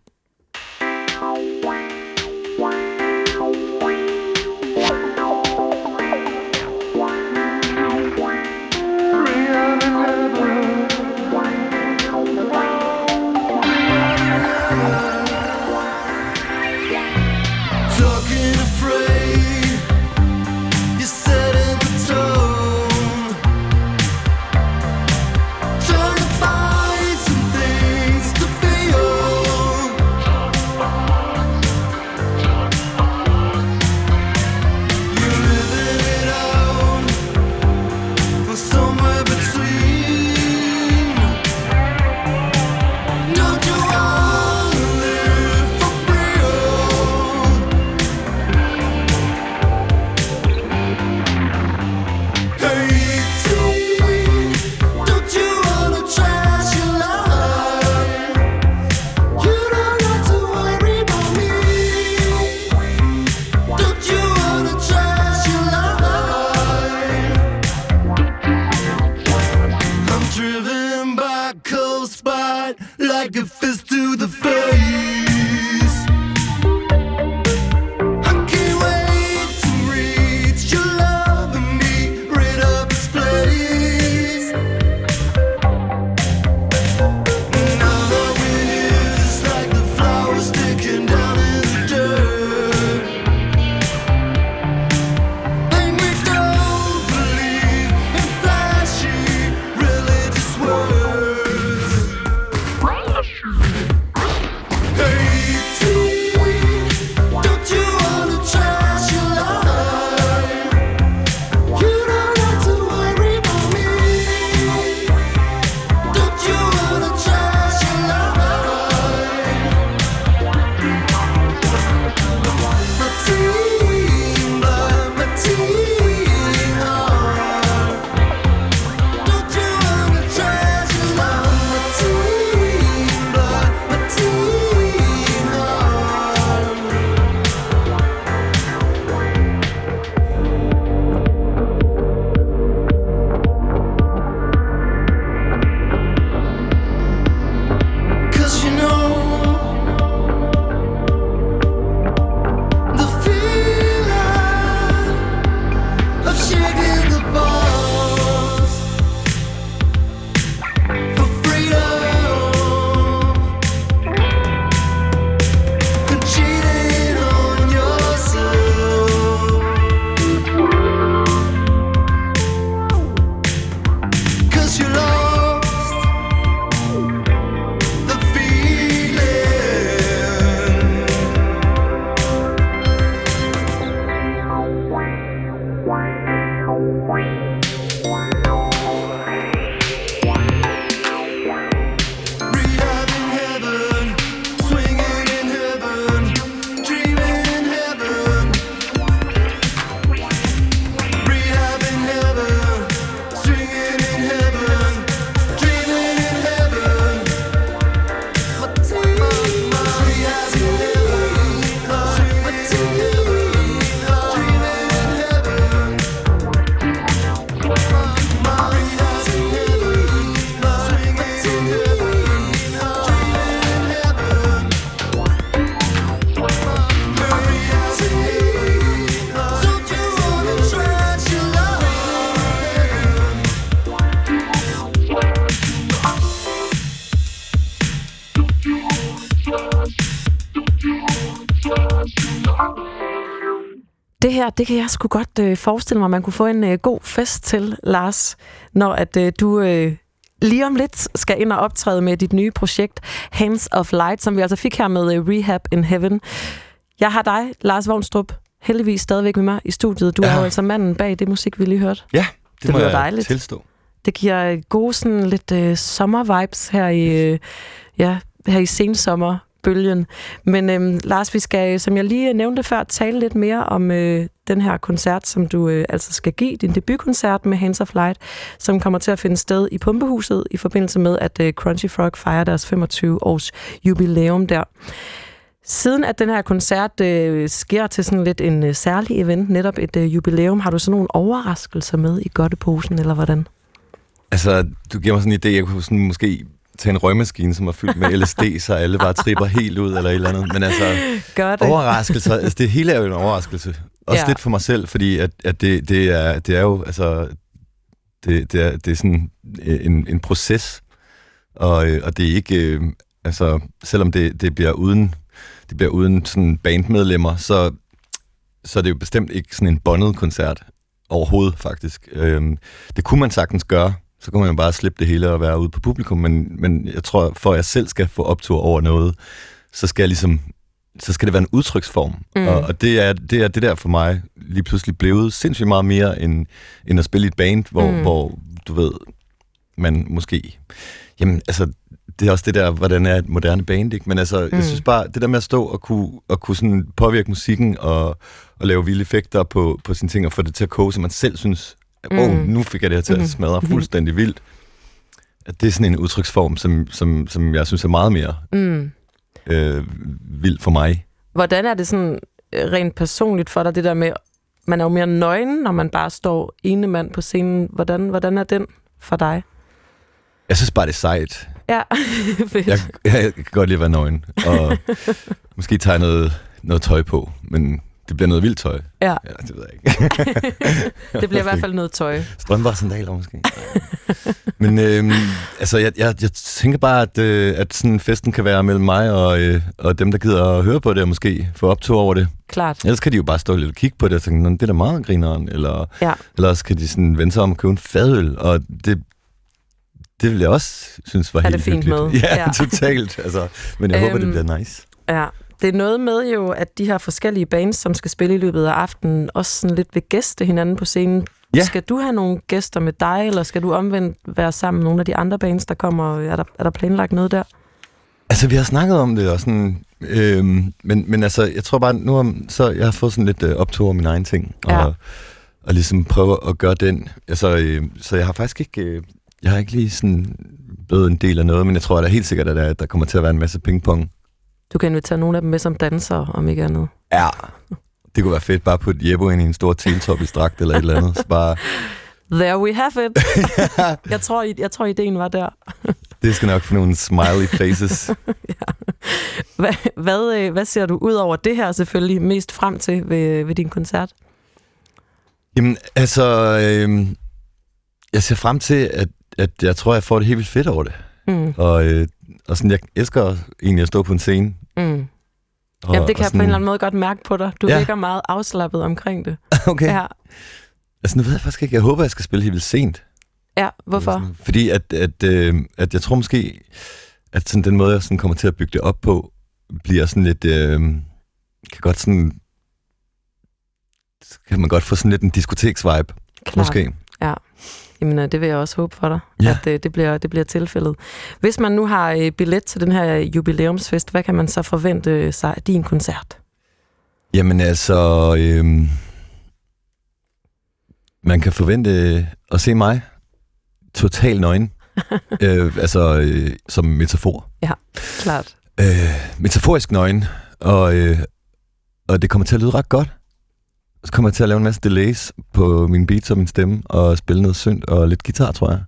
Speaker 10: like a fist to the
Speaker 3: face. Her, det kan jeg sgu godt øh, forestille mig, man kunne få en øh, god fest til, Lars, når at øh, du øh, lige om lidt skal ind og optræde med dit nye projekt, Hands of Light, som vi altså fik her med øh, Rehab in Heaven. Jeg har dig, Lars Vognstrup, heldigvis stadigvæk med mig i studiet. Du ja. er jo altså manden bag det musik, vi lige hørte.
Speaker 17: Ja, det,
Speaker 3: Det
Speaker 17: må jeg
Speaker 3: dejligt.
Speaker 17: tilstå.
Speaker 3: Det giver øh, gode sådan lidt øh, sommer-vibes her i, øh, ja, her i bølgen. Men øh, Lars, vi skal, som jeg lige nævnte før, tale lidt mere om øh, den her koncert, som du øh, altså skal give, din debutkoncert med Hands of Light, som kommer til at finde sted i Pumpehuset i forbindelse med, at øh, Crunchy Frog fejrer deres 25 års jubilæum der. Siden at den her koncert øh, sker til sådan lidt en øh, særlig event, netop et øh, jubilæum, har du så nogle overraskelser med i godteposen, eller hvordan?
Speaker 17: Altså, du giver mig sådan en idé, jeg kunne sådan måske tage en røgmaskine, som er fyldt med LSD, så alle bare tripper helt ud, eller et eller andet. Men altså,
Speaker 3: Gør det.
Speaker 17: overraskelser, altså det hele er jo en overraskelse. Også
Speaker 3: Ja.
Speaker 17: lidt for mig selv, fordi at, at det, det, er, det er jo, altså, det, det, er, det er sådan en, en proces, og, øh, og det er ikke, øh, altså, selvom det, det bliver uden, det bliver uden sådan bandmedlemmer, så, så er det jo bestemt ikke sådan en bondet koncert overhovedet, faktisk. Øhm, det kunne man sagtens gøre, så kunne man jo bare slippe det hele og være ude på publikum, men, men jeg tror, for at jeg selv skal få optur over noget, så skal jeg ligesom så skal det være en udtryksform.
Speaker 18: Mm.
Speaker 17: Og, og det, er, det er det der for mig lige pludselig blevet sindssygt meget mere end, end at spille i et band, hvor,
Speaker 18: Mm.
Speaker 17: hvor du ved, man måske... Jamen, altså, det er også det der, hvordan er et moderne band, ikke? Men altså,
Speaker 18: mm.
Speaker 17: Jeg synes bare, det der med at stå og kunne, og kunne sådan påvirke musikken og, og lave vilde effekter på, på sine ting, og få det til at koge, så man selv synes,
Speaker 18: Mm.
Speaker 17: wow, nu fik jeg det her til at smadre fuldstændig vildt. At det er sådan en udtryksform, som, som, som jeg synes er meget mere
Speaker 3: Mm.
Speaker 17: øh, vild for mig.
Speaker 3: Hvordan er det sådan øh, rent personligt for dig, det der med, man er jo mere nøgen, når man bare står ene mand på scenen. Hvordan, hvordan er den for dig?
Speaker 17: Jeg synes bare, det er sejt.
Speaker 3: Ja, fedt.
Speaker 17: Jeg, jeg kan godt lide at være nøgen, og måske tage noget, noget tøj på, men det bliver noget vildt tøj.
Speaker 3: Ja.
Speaker 17: ja det ved jeg ikke.
Speaker 3: det bliver i hvert fald noget tøj.
Speaker 17: Strømper og sandaler måske. Men øhm, altså, jeg, jeg, jeg tænker bare, at, øh, at sådan festen kan være mellem mig og, øh, og dem, der gider at høre på det, og måske få optur over det.
Speaker 3: Klart.
Speaker 17: Ellers kan de jo bare stå lidt og kigge på det og tænke, "Nå, det er da meget grineren, eller,
Speaker 3: Ja.
Speaker 17: eller også kan de sådan vende sig om og købe en fadøl, og det, det vil jeg også synes var
Speaker 3: Er
Speaker 17: helt
Speaker 3: det fint
Speaker 17: hyggeligt.
Speaker 3: med?
Speaker 17: Ja,
Speaker 3: Ja.
Speaker 17: ja. totalt. Altså, men jeg øhm, håber, det
Speaker 3: Øhm,
Speaker 17: bliver nice.
Speaker 3: Ja, det er noget med jo, at de her forskellige bands, som skal spille i løbet af aftenen, også sådan lidt vil gæste hinanden på scenen.
Speaker 17: Ja.
Speaker 3: Skal du have nogle gæster med dig, eller skal du omvendt være sammen med nogle af de andre bands, der kommer? Er der, er der planlagt noget der?
Speaker 17: Altså, vi har snakket om det, og sådan, øhm, men, men altså, jeg tror bare, nu så jeg har fået sådan lidt øh, optur over mine egne ting, og,
Speaker 3: Ja.
Speaker 17: og ligesom prøve at gøre den. Altså, øh, så jeg har faktisk ikke, øh, jeg har ikke lige sådan blevet en del af noget, men jeg tror da helt sikkert, at der, der kommer til at være en masse pingpong.
Speaker 3: Du kan invitere nogle af dem med som dansere, om ikke andet.
Speaker 17: Ja. Det kunne være fedt bare at putte Jebbo ind i en stor teletop i strakt eller et eller andet. Så bare,
Speaker 3: There we have it. jeg, tror, jeg tror, ideen var der.
Speaker 17: det skal nok få nogle smiley faces.
Speaker 3: Hvad, hvad, øh, hvad ser du ud over det her selvfølgelig mest frem til ved, ved din koncert?
Speaker 17: Jamen, altså, øh, jeg ser frem til, at, at jeg tror, jeg får det helt vildt fedt over det.
Speaker 3: Mm.
Speaker 17: Og, øh, og sådan, jeg elsker egentlig at stå på en scene.
Speaker 3: Mm.
Speaker 17: Og,
Speaker 3: Jamen, det kan
Speaker 17: og
Speaker 3: jeg på en eller anden måde godt mærke på dig. Du
Speaker 17: Ja.
Speaker 3: virker meget afslappet omkring det.
Speaker 17: Okay.
Speaker 3: Ja,
Speaker 17: Altså, nu ved jeg faktisk ikke. Jeg håber, jeg skal spille helt vildt sent.
Speaker 3: ja hvorfor?
Speaker 17: Fordi at, at, øh, at jeg tror måske, at sådan den måde, jeg sådan kommer til at bygge det op på, bliver sådan lidt... Øh, kan godt sådan... Kan man godt få sådan lidt en diskoteks-vibe,
Speaker 3: Klart.
Speaker 17: måske.
Speaker 3: Ja. Jamen, øh, det vil jeg også håbe for dig,
Speaker 17: Ja.
Speaker 3: at øh, det, bliver, det bliver tilfældet. Hvis man nu har øh, billet til den her jubilæumsfest, hvad kan man så forvente sig af din koncert?
Speaker 17: Jamen altså, øhm, man kan forvente at se mig total nøgen. øh, altså øh, som metafor.
Speaker 3: Ja, klart.
Speaker 17: Øh, metaforisk nøgen, og, øh, og det kommer til at lyde ret godt. Så kommer jeg til at lave en masse delays på min beats og min stemme, og spille noget synt og lidt guitar, tror jeg.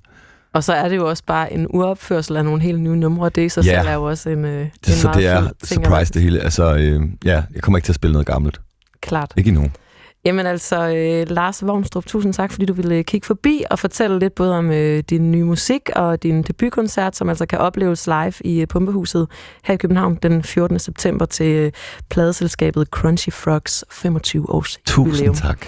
Speaker 3: Og så er det jo også bare en uopførsel af nogle helt nye numre. Det i sig
Speaker 17: Ja.
Speaker 3: selv er jo også en, øh, en
Speaker 17: Det, så
Speaker 3: meget
Speaker 17: det er surprise det hele. Altså, øh, ja, jeg kommer ikke til at spille noget gammelt.
Speaker 3: Klart.
Speaker 17: Ikke endnu.
Speaker 2: Jamen altså, øh, Lars Vognstrup, tusind tak, fordi du ville øh, kigge forbi og fortælle lidt både om øh, din nye musik og din debutkoncert, som altså kan opleves live i øh, Pumpehuset her i København den 14. september til øh, pladeselskabet Crunchy Frogs 25 års
Speaker 17: Tusind
Speaker 2: jubilæum.
Speaker 17: tak.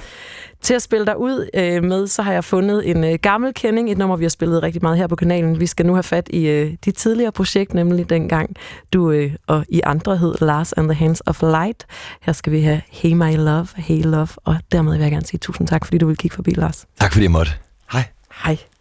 Speaker 2: Til at spille dig ud øh, med, så har jeg fundet en øh, gammel kending, et nummer, vi har spillet rigtig meget her på kanalen. Vi skal nu have fat i øh, dit tidligere projekt, nemlig dengang du øh, og I andre hed Lars and the Hands of Light. Her skal vi have Hey My Love, Hey Love, og dermed vil jeg gerne sige tusind tak, fordi du vil kigge forbi, Lars.
Speaker 17: Tak fordi jeg måtte. Hej.
Speaker 2: Hej.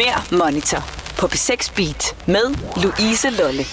Speaker 19: Mere Monitor på P6 Beat med Louise Lolle.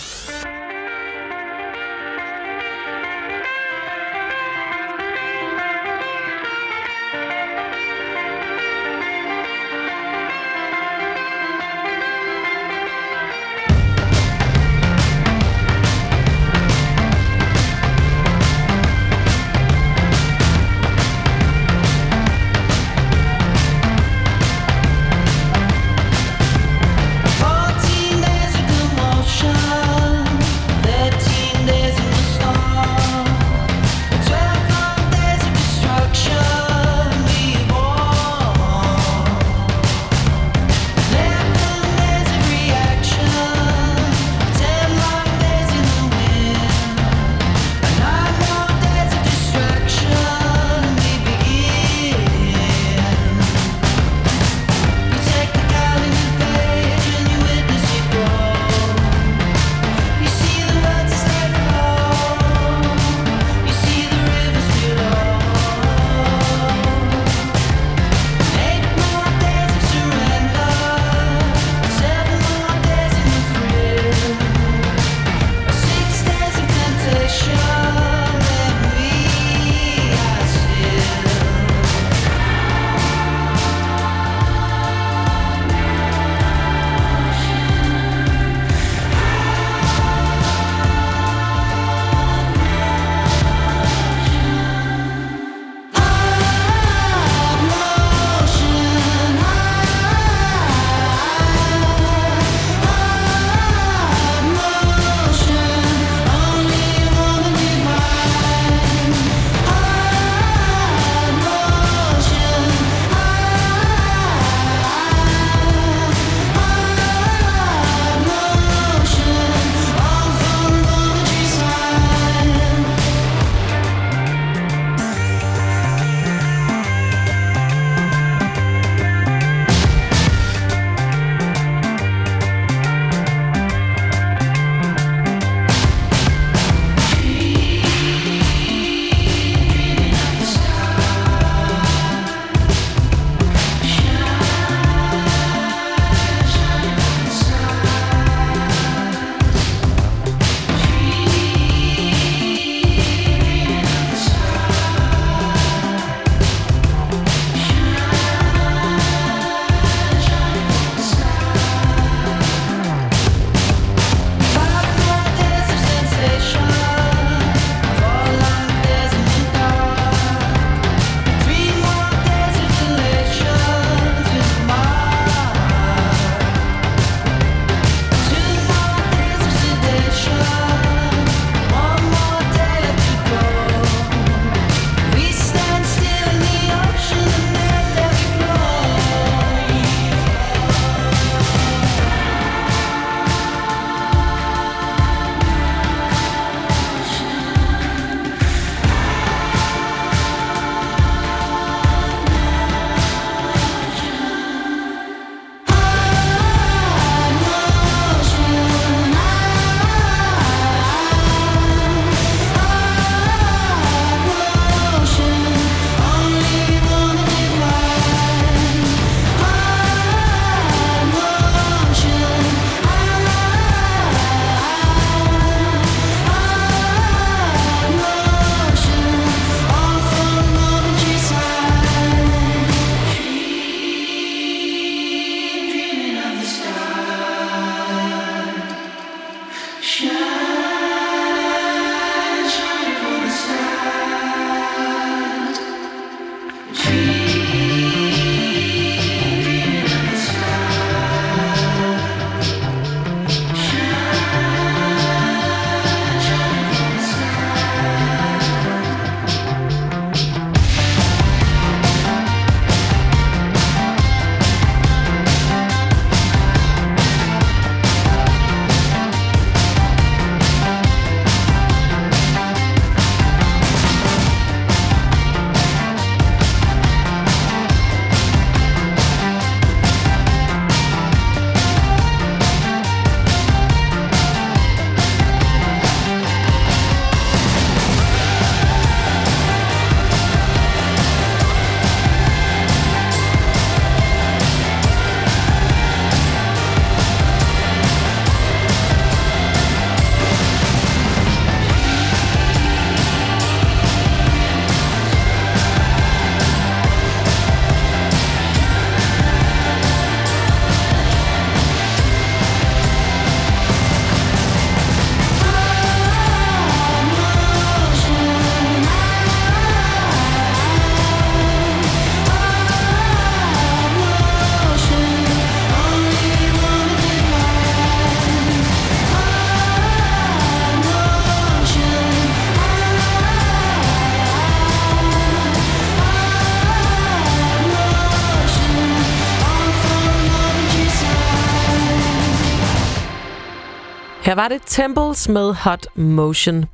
Speaker 3: Var det Temples med Hot Motion.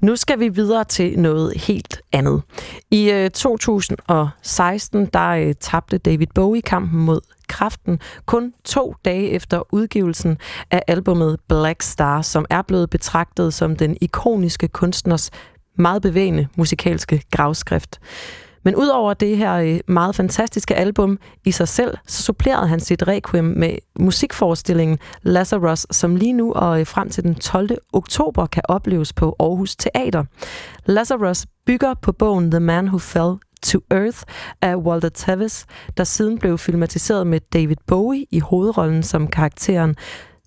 Speaker 3: Nu skal vi videre til noget helt andet. I øh, 2016 der øh, tabte David Bowie kampen mod kræften kun to dage efter udgivelsen af albumet Black Star, som er blevet betragtet som den ikoniske kunstners meget bevægende musikalske gravskrift. Men udover det her øh, meget fantastiske album i sig selv, så supplerede han sit requiem med musikforestillingen Lazarus, som lige nu og øh, frem til den 12. oktober kan opleves på Aarhus Teater. Lazarus bygger på bogen The Man Who Fell to Earth af Walter Tevis, der siden blev filmatiseret med David Bowie i hovedrollen som karakteren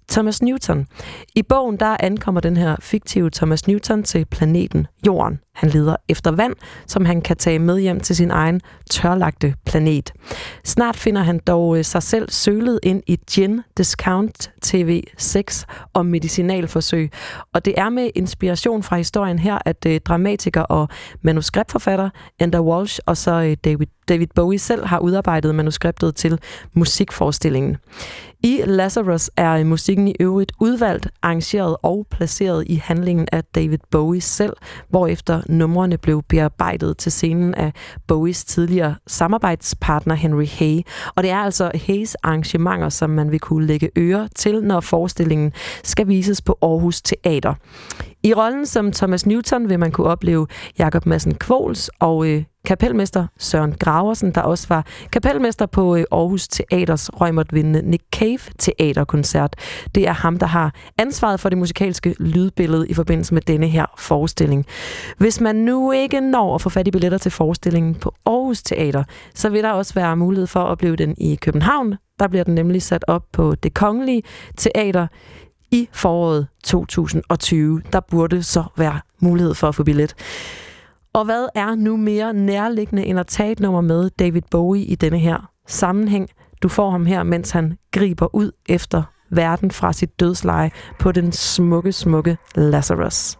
Speaker 3: Thomas Newton. I bogen der ankommer den her fiktive Thomas Newton til planeten Jorden. Han leder efter vand, som han kan tage med hjem til sin egen tørlagte planet. Snart finder han dog øh, sig selv sølet ind i Gin Discount TV 6 om medicinalforsøg. Og det er med inspiration fra historien her, at øh, dramatiker og manuskriptforfatter Enda Walsh og så øh, David, David Bowie selv har udarbejdet manuskriptet til musikforestillingen. I Lazarus er musikken i øvrigt udvalgt, arrangeret og placeret i handlingen af David Bowie selv, hvorefter numrene blev bearbejdet til scenen af Bowies tidligere samarbejdspartner Henry Hay. Og det er altså Hays arrangementer, som man vil kunne lægge øre til, når forestillingen skal vises på Aarhus Teater. I rollen som Thomas Newton vil man kunne opleve Jakob Madsen Kvols og øh, kapelmester Søren Graversen, der også var kapelmester på øh, Aarhus Teaters røgmåtvindende Nick Cave teaterkoncert. Det er ham, der har ansvaret for det musikalske lydbillede i forbindelse med denne her forestilling. Hvis man nu ikke når at få fat i billetter til forestillingen på Aarhus Teater, så vil der også være mulighed for at opleve den i København. Der bliver den nemlig sat op på Det Kongelige Teater i foråret 2020. Der burde så være mulighed for at få billet. Og hvad er nu mere nærliggende end at tage et nummer med David Bowie i denne her sammenhæng? Du får ham her, mens han griber ud efter verden fra sit dødsleje på den smukke, smukke Lazarus.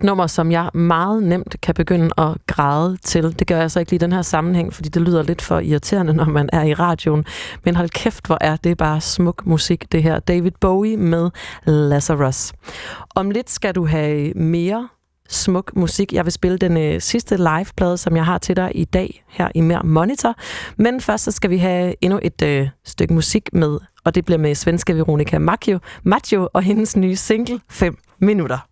Speaker 3: Et nummer, som jeg meget nemt kan begynde at græde til. Det gør jeg så ikke lige i den her sammenhæng, fordi det lyder lidt for irriterende, når man er i radioen. Men hold kæft, hvor er det bare smuk musik, det her. David Bowie med Lazarus. Om lidt skal du have mere smuk musik. Jeg vil spille den øh, sidste liveplade, som jeg har til dig i dag her i Mere Monitor. Men først så skal vi have endnu et øh, stykke musik med, og det bliver med svenske Veronica Maggio, Maggio og hendes nye single 5 minutter.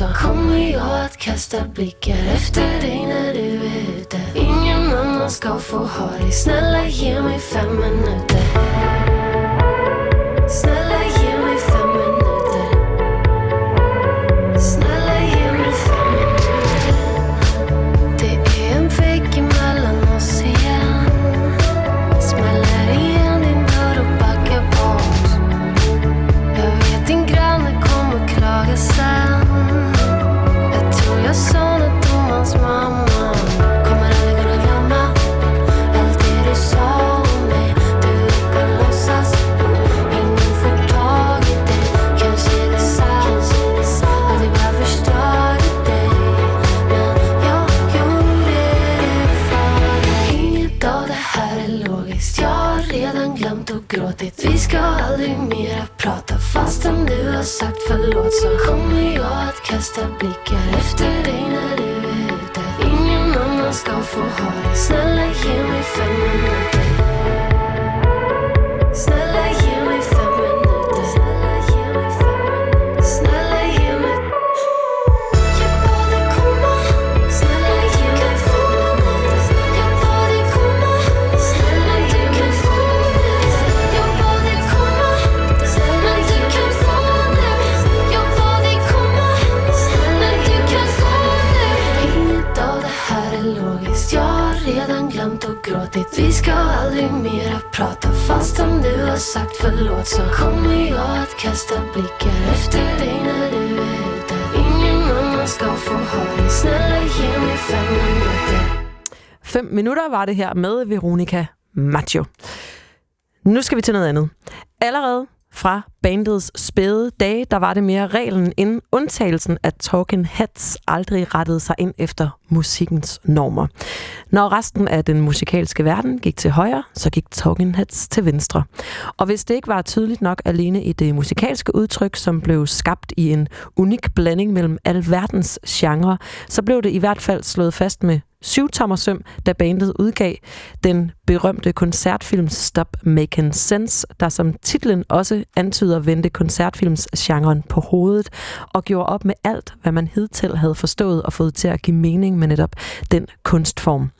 Speaker 7: Förlåt Så kommer jag att kasta blikket efter det när du är ute Ingen annan ska få ha dig Snälla
Speaker 3: var det her med Veronica Maggio. Nu skal vi til noget andet. Allerede fra bandets spæde dage, der var det mere reglen end undtagelsen, at Talking Heads aldrig rettede sig ind efter musikkens normer. Når resten af den musikalske verden gik til højre, så gik Talking Heads til venstre. Og hvis det ikke var tydeligt nok alene i det musikalske udtryk, som blev skabt i en unik blanding mellem alverdens genre, så blev det i hvert fald slået fast med syvtommersøm, da bandet udgav den berømte koncertfilm Stop Making Sense, der som titlen også antyder vendte koncertfilmsgenren på hovedet og gjorde op med alt, hvad man hidtil havde forstået og fået til at give mening med netop den kunstform.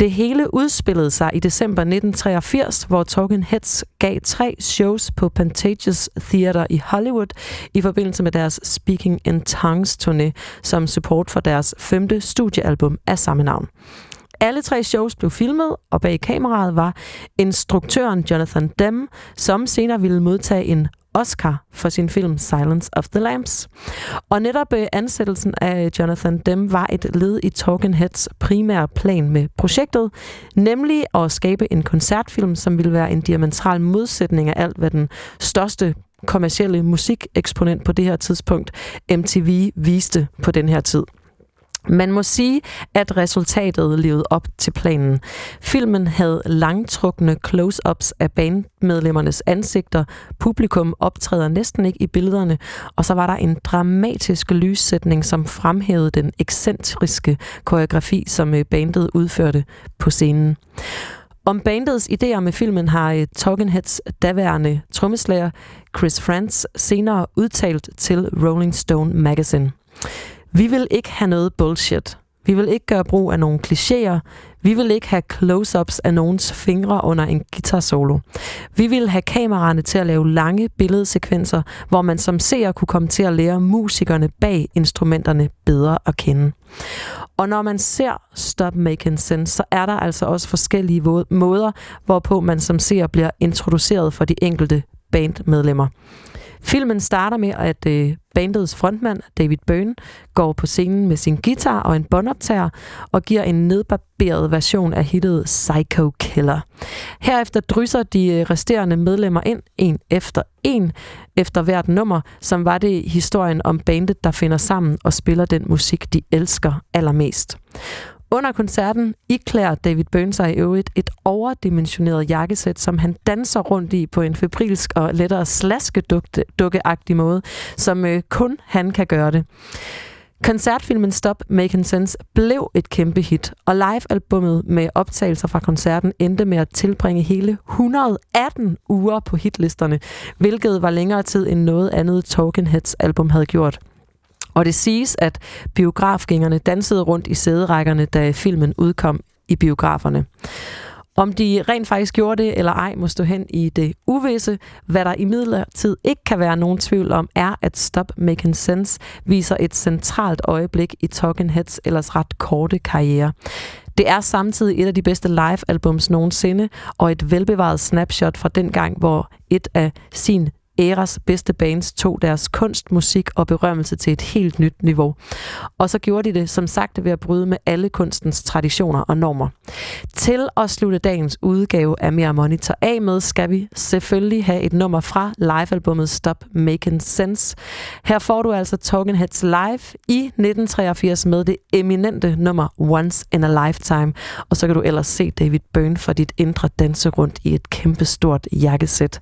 Speaker 3: Det hele udspillede sig i december 1983, hvor Talking Heads gav tre shows på Pantages Theater i Hollywood i forbindelse med deres Speaking in Tongues turné som support for deres femte studiealbum af samme navn. Alle tre shows blev filmet, og bag kameraet var instruktøren Jonathan Demme, som senere ville modtage en Oscar for sin film Silence of the Lambs. Og netop øh, ansættelsen af Jonathan Demme var et led i Talking Heads primære plan med projektet, nemlig at skabe en koncertfilm, som ville være en diametral modsætning af alt, hvad den største kommercielle musikeksponent på det her tidspunkt, MTV, viste på den her tid. Man må sige, at resultatet levede op til planen. Filmen havde langtrukne close-ups af bandmedlemmernes ansigter. Publikum optræder næsten ikke i billederne. Og så var der en dramatisk lyssætning, som fremhævede den ekscentriske koreografi, som øh, bandet udførte på scenen. Om bandets idéer med filmen har øh, Talking Heads daværende trommeslager Chris Frantz senere udtalt til Rolling Stone Magazine. Vi vil ikke have noget bullshit. Vi vil ikke gøre brug af nogle klichéer. Vi vil ikke have close-ups af nogens fingre under en guitar-solo. Vi vil have kameraerne til at lave lange billedsekvenser, hvor man som seer kunne komme til at lære musikerne bag instrumenterne bedre at kende. Og når man ser Stop Making Sense, så er der altså også forskellige måder, hvorpå man som seer bliver introduceret for de enkelte bandmedlemmer. Filmen starter med, at øh, bandets frontmand, David Byrne, går på scenen med sin guitar og en båndoptager og giver en nedbarberet version af hittet Psycho Killer. Herefter drysser de øh, resterende medlemmer ind, en efter en, efter hvert nummer, som var det historien om bandet, der finder sammen og spiller den musik, de elsker allermest. Under koncerten iklærer David Byrne sig i øvrigt et overdimensioneret jakkesæt, som han danser rundt i på en febrilsk og lettere slaskedukkeagtig måde, som øh, kun han kan gøre det. Koncertfilmen Stop Making Sense blev et kæmpe hit, og live-albummet med optagelser fra koncerten endte med at tilbringe hele 118 uger på hitlisterne, hvilket var længere tid end noget andet Talking Heads album havde gjort. Og det siges, at biografgængerne dansede rundt i sæderækkerne, da filmen udkom i biograferne. Om de rent faktisk gjorde det eller ej, må stå hen i det uvisse. Hvad der i midlertid ikke kan være nogen tvivl om, er, at Stop Making Sense viser et centralt øjeblik i Talking Heads ellers ret korte karriere. Det er samtidig et af de bedste live-albums nogensinde, og et velbevaret snapshot fra den gang, hvor et af sin æras bedste bands tog deres kunst, musik og berømmelse til et helt nyt niveau. Og så gjorde de det, som sagt, ved at bryde med alle kunstens traditioner og normer. Til at slutte dagens udgave af Mere Monitor af med, skal vi selvfølgelig have et nummer fra livealbummet Stop Making Sense. Her får du altså Talking Heads live i 1983 med det eminente nummer Once in a Lifetime. Og så kan du ellers se David Byrne for dit indre danse rundt i et kæmpestort jakkesæt.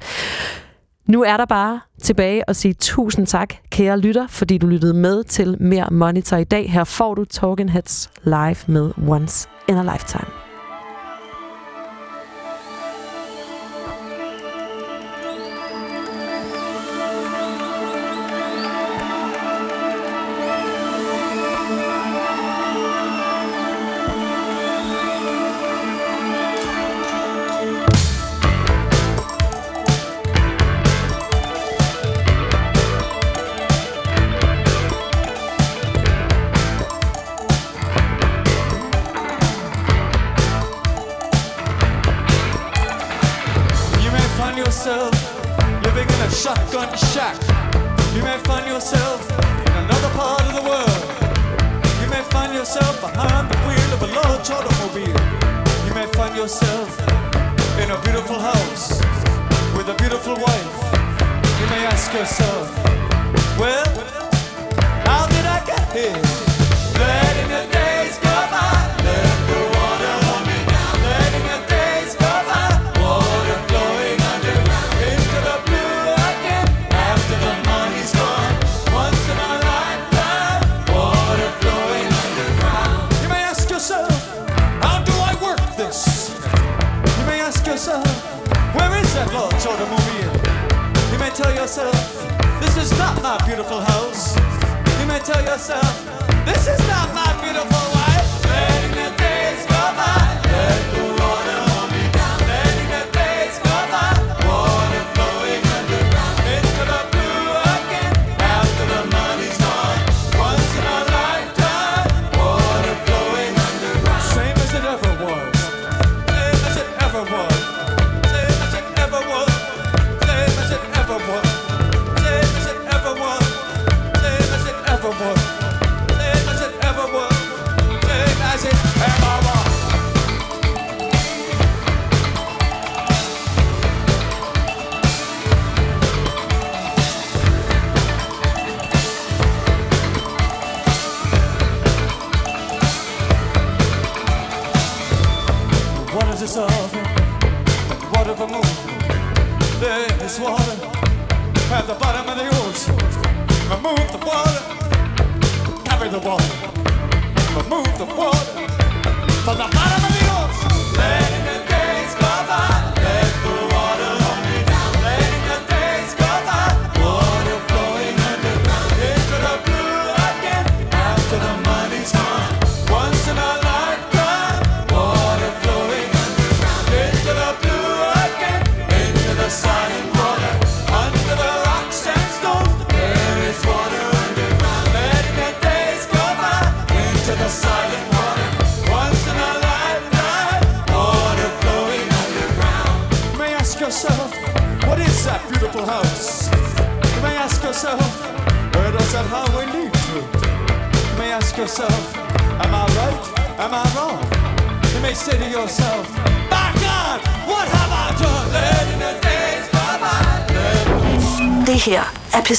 Speaker 3: Nu er der bare tilbage at sige tusind tak, kære lytter, fordi du lyttede med til Mere Monitor i dag. Her får du Talking Heads live med Once in a Lifetime.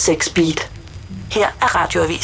Speaker 20: 6 Beat. Her er radioavisen.